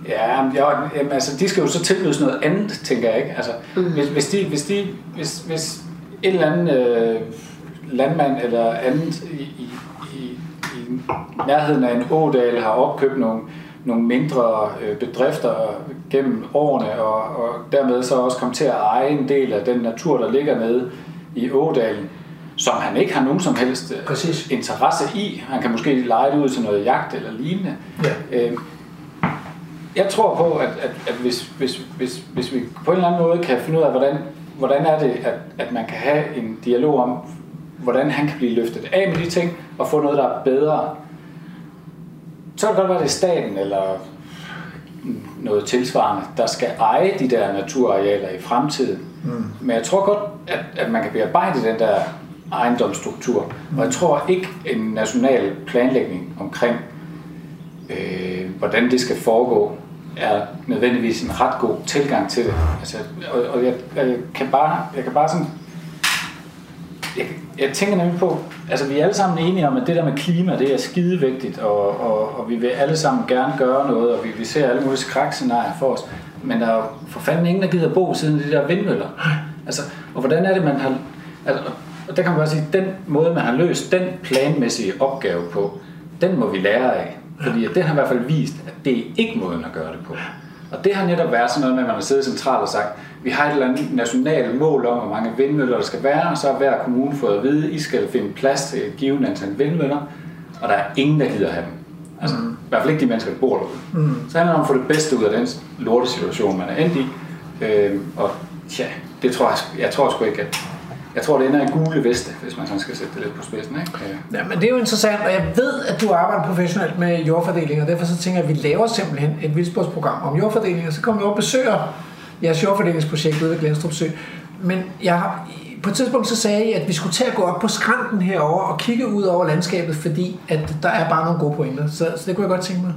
Ja, men jo, jamen, altså, de skal jo så tilbydes noget andet, tænker jeg ikke. Altså, mm. hvis, hvis, de, hvis, de, hvis, hvis en eller anden øh, landmand eller andet i, i, i, i nærheden af en ådal har opkøbt nogle, nogle mindre øh, bedrifter gennem årene, og, og dermed så også kommet til at eje en del af den natur, der ligger nede i ådalen, som han ikke har nogen som helst øh, Præcis. interesse i. Han kan måske lege det ud til noget jagt eller lignende. Ja. Øh, jeg tror på, at, at, at hvis, hvis, hvis, hvis vi på en eller anden måde kan finde ud af, hvordan, hvordan er det, at, at man kan have en dialog om, hvordan han kan blive løftet af med de ting, og få noget, der er bedre, så kan det godt være, det er staten eller noget tilsvarende, der skal eje de der naturarealer i fremtiden. Mm. Men jeg tror godt, at, at man kan bearbejde den der ejendomsstruktur. Mm. Og jeg tror ikke en national planlægning omkring øh, hvordan det skal foregå, er nødvendigvis en ret god tilgang til det. Altså, og, og jeg, jeg, kan bare, jeg kan bare sådan... Jeg, jeg tænker nemlig på, altså vi er alle sammen enige om, at det der med klima, det er skide vigtigt, og, og, og vi vil alle sammen gerne gøre noget, og vi, vi ser alle mulige skrækscenarier for os. Men der er jo for fanden ingen, der gider bo siden de der vindmøller. Altså, og hvordan er det, man har... Altså, og der kan man bare sige, den måde, man har løst den planmæssige opgave på, den må vi lære af. Fordi det har i hvert fald vist, at det er ikke måden at gøre det på. Og det har netop været sådan noget med, at man har siddet centralt og sagt, vi har et eller andet nationalt mål om, hvor mange vindmøller der skal være, og så har hver kommune fået at vide, at I skal finde plads til et givet antal vindmøller, og der er ingen, der gider have dem. Altså, mm. i hvert fald ikke de mennesker, der bor derude. Mm. Så handler det om at få det bedste ud af den lortesituation, man er endt i. Øhm, og ja, det tror jeg, jeg tror sgu ikke, at jeg tror, det ender i gule veste, hvis man sådan skal sætte det lidt på spidsen. Ikke? Øh. Ja, men det er jo interessant, og jeg ved, at du arbejder professionelt med jordfordeling, og derfor så tænker jeg, at vi laver simpelthen et vildsportsprogram om jordfordeling, og så kommer vi over og besøger jeres jordfordelingsprojekt ude ved Glenstrup Sø. Men jeg har, på et tidspunkt så sagde I, at vi skulle til at gå op på skrænten herover og kigge ud over landskabet, fordi at der er bare nogle gode pointer. Så, så det kunne jeg godt tænke mig.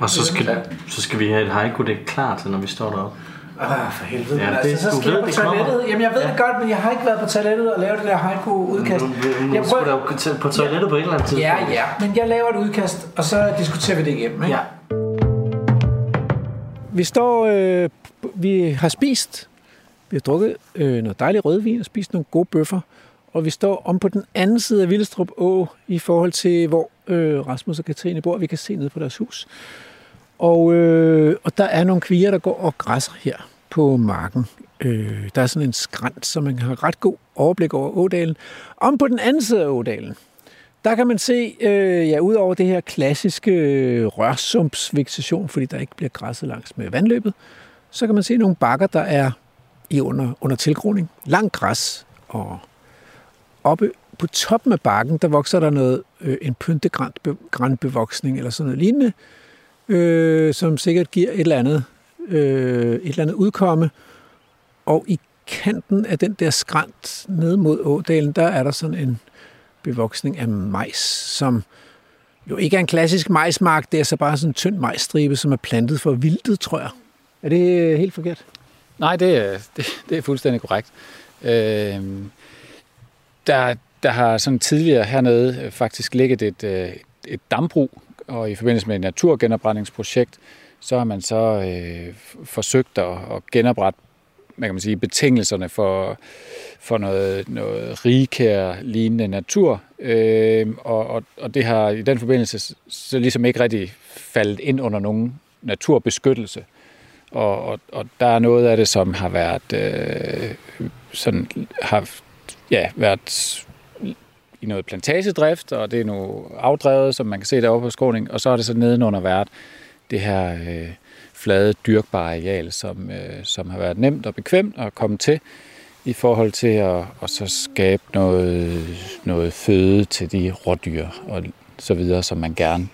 Og så skal, så skal vi have et haiku det klar til, når vi står deroppe. Ah, for helvede. Ja, men det- altså, så skal jeg på toilettet. Jamen, jeg ved det godt, men jeg har ikke været på toilettet og lavet det der haiku-udkast. Nu, nu, Jeg nu skulle prøver- der jo til- på toilettet på et eller andet tidspunkt. Ja, ja, men jeg laver et udkast, og så diskuterer vi det igennem. Ikke? Ja. Vi står, øh, vi har spist, vi har drukket øh, noget dejlig rødvin og spist nogle gode bøffer, og vi står om på den anden side af Villestrup Å i forhold til, hvor øh, Rasmus og Katrine bor. Vi kan se ned på deres hus. Og, øh, og der er nogle kvier, der går og græsser her på marken. Øh, der er sådan en skrant, så man har ret god overblik over Ådalen. Om på den anden side af Ådalen, der kan man se, øh, ja, ud over det her klassiske øh, rørsumpsvegetation, fordi der ikke bliver græsset langs med vandløbet, så kan man se nogle bakker, der er i under, under tilgroning. Langt græs, og oppe på toppen af bakken, der vokser der noget, øh, en pyntegrænbevoksning eller sådan noget lignende, øh, som sikkert giver et eller andet, øh, et eller andet udkomme. Og i kanten af den der skrant ned mod Ådalen, der er der sådan en bevoksning af majs, som jo ikke er en klassisk majsmark, det er så bare sådan en tynd majsstribe, som er plantet for vildtet, tror jeg. Er det øh, helt forkert? Nej, det er, det, det er fuldstændig korrekt. Øh, der, der har sådan tidligere hernede øh, faktisk ligget et, øh, et dambrug, og i forbindelse med et naturgenopretningsprojekt, så har man så øh, forsøgt at, at genoprette hvad kan man sige, betingelserne for, for noget, noget rigkær lignende natur. Øh, og, og, og det har i den forbindelse så ligesom ikke rigtig faldet ind under nogen naturbeskyttelse. Og, og, og der er noget af det, som har været øh, sådan, har ja, været i noget plantagedrift, og det er nu afdrevet, som man kan se deroppe på skråning, og så er det så nedenunder været det her øh, flade, dyrkbare areal, som, øh, som har været nemt og bekvemt at komme til i forhold til at, at så skabe noget, noget føde til de rådyr og så videre, som man gerne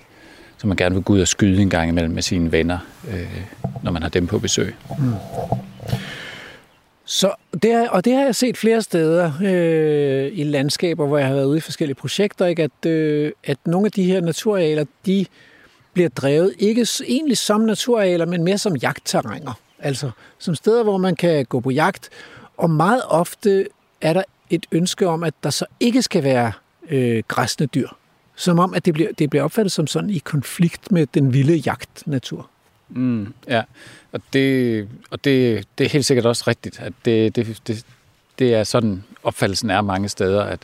som man gerne vil gå ud og skyde en gang imellem med sine venner, øh, når man har dem på besøg. Mm. Så det er, og det har jeg set flere steder øh, i landskaber, hvor jeg har været ude i forskellige projekter, ikke? At, øh, at nogle af de her naturarealer, de bliver drevet ikke egentlig som naturarealer, men mere som jagtterrænger. Altså som steder, hvor man kan gå på jagt. Og meget ofte er der et ønske om, at der så ikke skal være øh, græsne dyr. Som om, at det bliver, det bliver opfattet som sådan i konflikt med den vilde jagtnatur. Mm, ja, og, det, og det, det er helt sikkert også rigtigt, at det, det, det, det er sådan, opfattelsen er mange steder, at,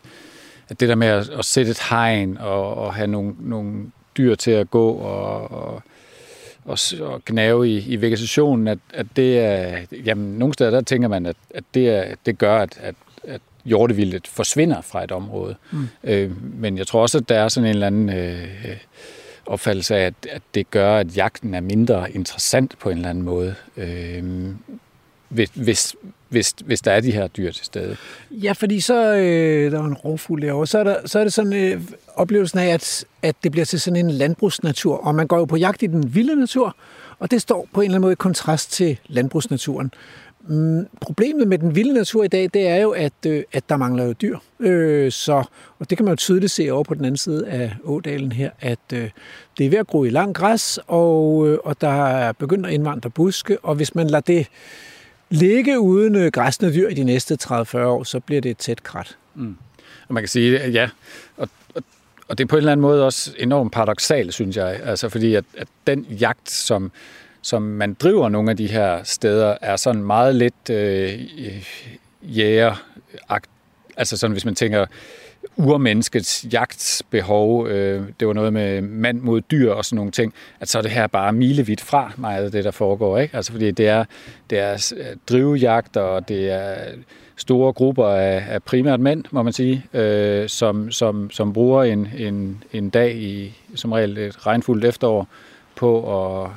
at det der med at, at sætte et hegn og, og have nogle, nogle dyr til at gå og, og, og, og gnave i, i vegetationen, at, at det er, jamen nogle steder der tænker man, at, at det, er, det gør, at, at, at hjortevildet forsvinder fra et område. Mm. Øh, men jeg tror også, at der er sådan en eller anden øh, opfattelse af, at, at det gør, at jagten er mindre interessant på en eller anden måde. Øh, hvis, hvis, hvis der er de her dyr til stede. Ja, fordi så øh, der er en rovfugl derovre, så er, der, så er det sådan øh, oplevelsen af, at, at det bliver til sådan en landbrugsnatur, og man går jo på jagt i den vilde natur, og det står på en eller anden måde i kontrast til landbrugsnaturen. Mm, problemet med den vilde natur i dag, det er jo, at, øh, at der mangler jo dyr. Øh, så, og det kan man jo tydeligt se over på den anden side af ådalen her, at øh, det er ved at gro i lang græs, og, øh, og der er begyndt at indvandre buske, og hvis man lader det ligge uden øh, græsne dyr i de næste 30-40 år, så bliver det et tæt krat. Mm. Og man kan sige, at ja, og, og, og det er på en eller anden måde også enormt paradoxalt, synes jeg. Altså fordi, at, at den jagt, som, som man driver nogle af de her steder, er sådan meget lidt øh, jæger Altså sådan, hvis man tænker urmenneskets jagtbehov, øh, det var noget med mand mod dyr og sådan nogle ting, at så er det her bare milevidt fra meget af det, der foregår. Ikke? Altså fordi det er, det er øh, drivjagt, og det er store grupper af, af primært mænd, må man sige, øh, som, som, som bruger en, en, en dag i som regel et regnfuldt efterår på at,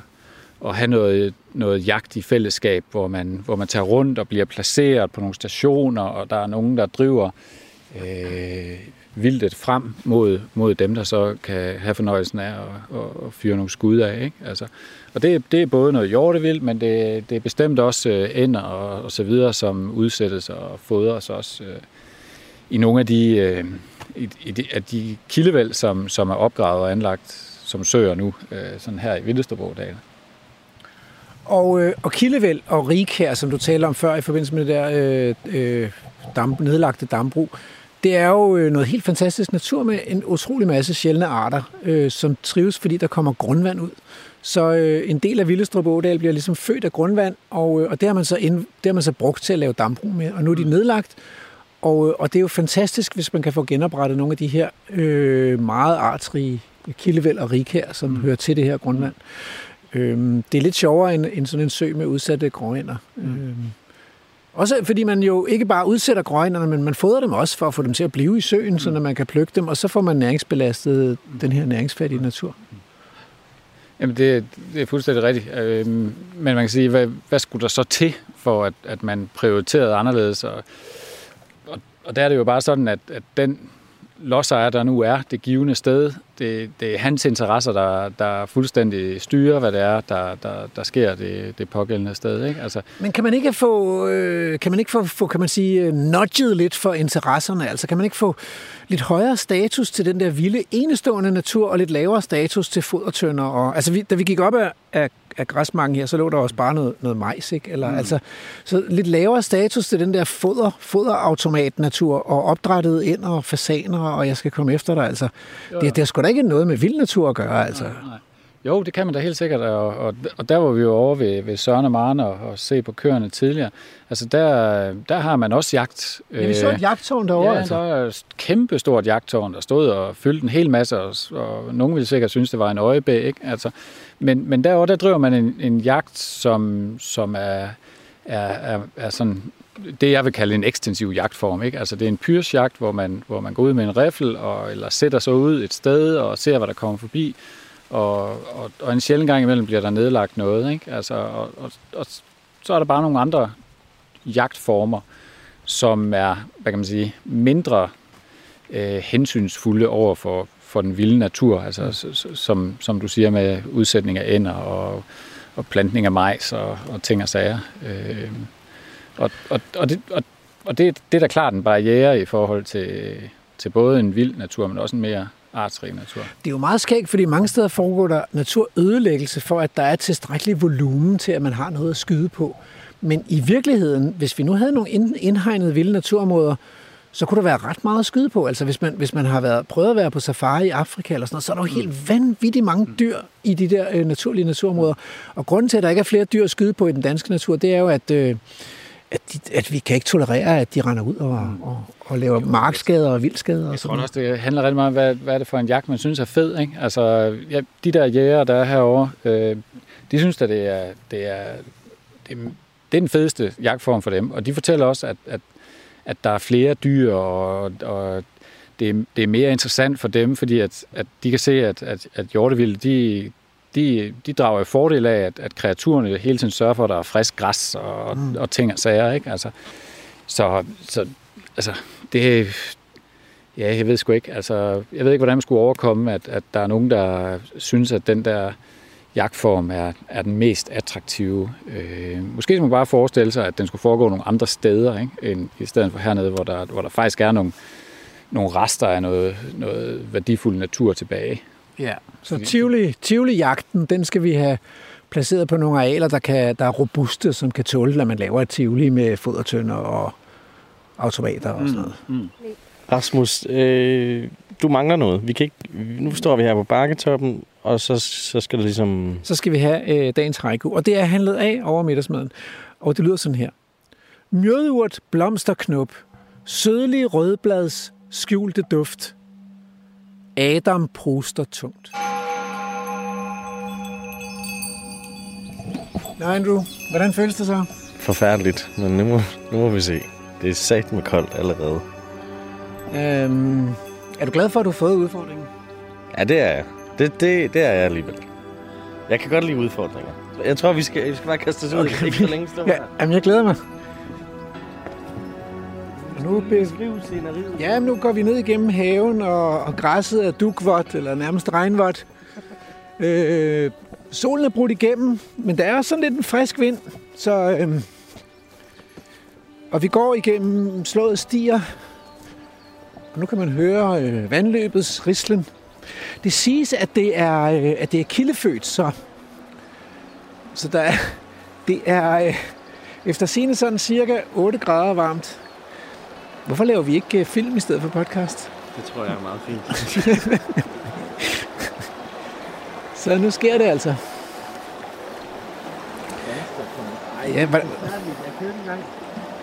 at have noget, noget jagt i fællesskab, hvor man, hvor man tager rundt og bliver placeret på nogle stationer, og der er nogen, der driver øh, Øh, vildtet frem mod, mod dem, der så kan have fornøjelsen af at, at, at fyre nogle skud af. Ikke? Altså, og det, det er både noget hjortevildt, men det, det er bestemt også øh, ender og, og så videre, som udsættes og fodres også øh, i nogle af de, øh, i, i de, af de kildevæld, som, som er opgravet og anlagt som søer nu, øh, sådan her i Vildestobrodalen. Og, øh, og kildevæld og her, som du talte om før i forbindelse med det der øh, øh, dam, nedlagte dambrug, det er jo øh, noget helt fantastisk natur med en utrolig masse sjældne arter, øh, som trives, fordi der kommer grundvand ud. Så øh, en del af Villestrup Ådal bliver ligesom født af grundvand, og, øh, og det, har man så ind, det har man så brugt til at lave dambrug med, og nu er de nedlagt. Og, øh, og det er jo fantastisk, hvis man kan få genoprettet nogle af de her øh, meget artsrige kildevæld og her, som mm. hører til det her grundvand. Øh, det er lidt sjovere end, end sådan en sø med udsatte gråænder. Mm. Øh, også fordi man jo ikke bare udsætter gråænderne, men man fodrer dem også for at få dem til at blive i søen, mm. så man kan plukke dem, og så får man næringsbelastet den her næringsfattige natur. Jamen, det, det er fuldstændig rigtigt. Øh, men man kan sige, hvad, hvad skulle der så til, for at, at man prioriterede anderledes? Og, og, og der er det jo bare sådan, at, at den lodsejer, der nu er det givende sted, det, det er hans interesser, der, der fuldstændig styrer, hvad det er, der, der, der sker det, det pågældende sted. Ikke? Altså, Men kan man ikke få, øh, kan man ikke få, få, kan man sige, øh, nudget lidt for interesserne? Altså kan man ikke få lidt højere status til den der vilde, enestående natur, og lidt lavere status til fodertønder? Og, altså vi, da vi gik op af, af, af græsmarken her, så lå der også bare noget, noget majs, ikke? Eller, mm. altså, så lidt lavere status til den der foder, foderautomat-natur, og opdrættede ind og fasaner, og jeg skal komme efter dig, altså. Det, det har sgu da ikke noget med vild natur at gøre, altså. Nej, nej. Jo, det kan man da helt sikkert, og, og, og der var vi jo over ved, ved Søren og Maren og, og se på køerne tidligere. Altså der, der har man også jagt. Ja, vi så et jagttårn derovre, ja, altså. der er et kæmpe stort jagttårn, der stod og fyldte en hel masse, og, og nogen ville sikkert synes, det var en øjebæ, ikke? Altså, men, men derovre, der driver man en, en jagt, som, som er, er, er, er sådan det, jeg vil kalde en ekstensiv jagtform. Ikke? Altså, det er en pyrsjagt, hvor man, hvor man går ud med en riffel, og, eller sætter sig ud et sted og ser, hvad der kommer forbi. Og, og, og en sjældent gang imellem bliver der nedlagt noget. Ikke? Altså, og, og, og så er der bare nogle andre jagtformer, som er, hvad kan man sige, mindre øh, hensynsfulde over for, for den vilde natur, altså som, som du siger med udsætning af ender og, og plantning af majs og, og ting og sager. Øh, og, og, og, det, og, og det, det er da klart en barriere i forhold til, til både en vild natur, men også en mere artsrig natur. Det er jo meget skægt, fordi mange steder foregår der naturødelæggelse for, at der er tilstrækkelig volumen til, at man har noget at skyde på. Men i virkeligheden, hvis vi nu havde nogle indhegnede vilde naturområder, så kunne der være ret meget at skyde på. Altså hvis man, hvis man har været, prøvet at være på safari i Afrika eller sådan noget, så er der jo helt vanvittigt mange dyr i de der øh, naturlige naturområder. Og grunden til, at der ikke er flere dyr at skyde på i den danske natur, det er jo, at, øh, at, de, at vi kan ikke tolerere, at de render ud og, og, og laver markskader og vildskader. Jeg tror også, det handler rigtig meget om, hvad, hvad er det for en jagt, man synes er fed. Ikke? Altså, ja, de der jæger, der er herovre, øh, de synes at det er, det er, det det er den fedeste jagtform for dem. Og de fortæller også, at, at, at der er flere dyr, og, og det, er, det er mere interessant for dem, fordi at, at de kan se, at, at, at hjortevilde, de, de, de drager jo fordel af, at, at kreaturerne hele tiden sørger for, at der er frisk græs og, mm. og ting og sager. Ikke? Altså, så, så altså, det, ja, jeg ved sgu ikke. Altså, jeg ved ikke, hvordan man skulle overkomme, at, at der er nogen, der synes, at den der jagtform er, er den mest attraktive. Øh, måske skulle man bare forestille sig, at den skulle foregå nogle andre steder, ikke? End, i stedet for hernede, hvor der, hvor der faktisk er nogle, nogle rester af noget, noget værdifuld natur tilbage. Ja, så Tivoli, Tivoli-jagten, den skal vi have placeret på nogle arealer, der, kan, der er robuste, som kan tåle, at man laver et Tivoli med fodertønder og automater og sådan noget. Mm, mm. Rasmus, øh, du mangler noget. Vi kan ikke, nu står vi her på bakketoppen, og så, så skal det ligesom... Så skal vi have øh, dagens haiku, og det er handlet af over middagsmaden. Og det lyder sådan her. Mjødurt, blomsterknop, sødlig rødblads, skjulte duft. Adam pruster tungt. Nå, Andrew, hvordan føles det så? Forfærdeligt, men nu må, nu må vi se. Det er sat med koldt allerede. Øhm, er du glad for, at du har fået udfordringen? Ja, det er jeg. Det, det, det er jeg alligevel. Jeg kan godt lide udfordringer. Jeg tror, vi skal, vi skal bare kaste os ud. Okay. Ikke så længe stå ja, Jamen, jeg glæder mig. Nu beskrive scenariet. Ja, nu går vi ned igennem haven, og, og græsset er dukvådt, eller nærmest regnvådt. Øh, solen er brudt igennem, men der er sådan lidt en frisk vind, så... Øh, og vi går igennem slået stier, og nu kan man høre øh, vandløbets rislen. Det siges, at det er, øh, at det er kildefødt, så, så der er, det er øh, efter sine sådan cirka 8 grader varmt. Hvorfor laver vi ikke øh, film i stedet for podcast? Det tror jeg er meget fint. så nu sker det altså. Ej, ja, hvad... Jeg kørte en gang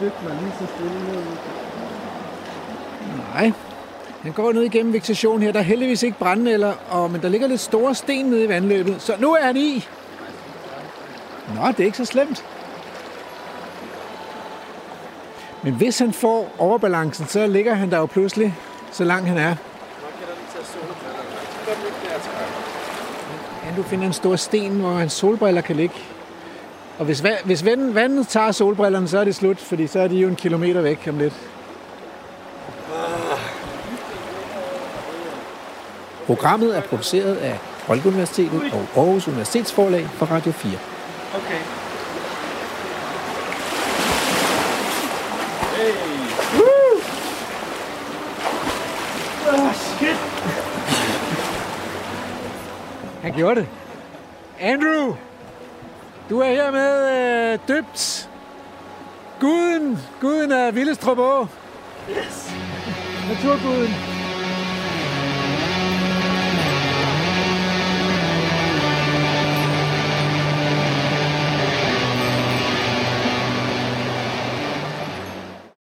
dykke mig lige så stille ned. Nej. Den går ned igennem vegetation her. Der er heldigvis ikke brændenælder, og, men der ligger lidt store sten nede i vandløbet. Så nu er han i. Nå, det er ikke så slemt. Men hvis han får overbalancen, så ligger han der jo pludselig, så langt han er. Ja, du finder en stor sten, hvor hans solbriller kan ligge. Og hvis, hvis vandet, vandet tager solbrillerne, så er det slut, fordi så er de jo en kilometer væk om lidt. Programmet er produceret af Folkeuniversitetet og Aarhus Universitetsforlag for Radio 4. Okay. Han gjorde det. Andrew! Du er her med øh, døbt guden, guden af Villestrup Å. Yes. Naturguden.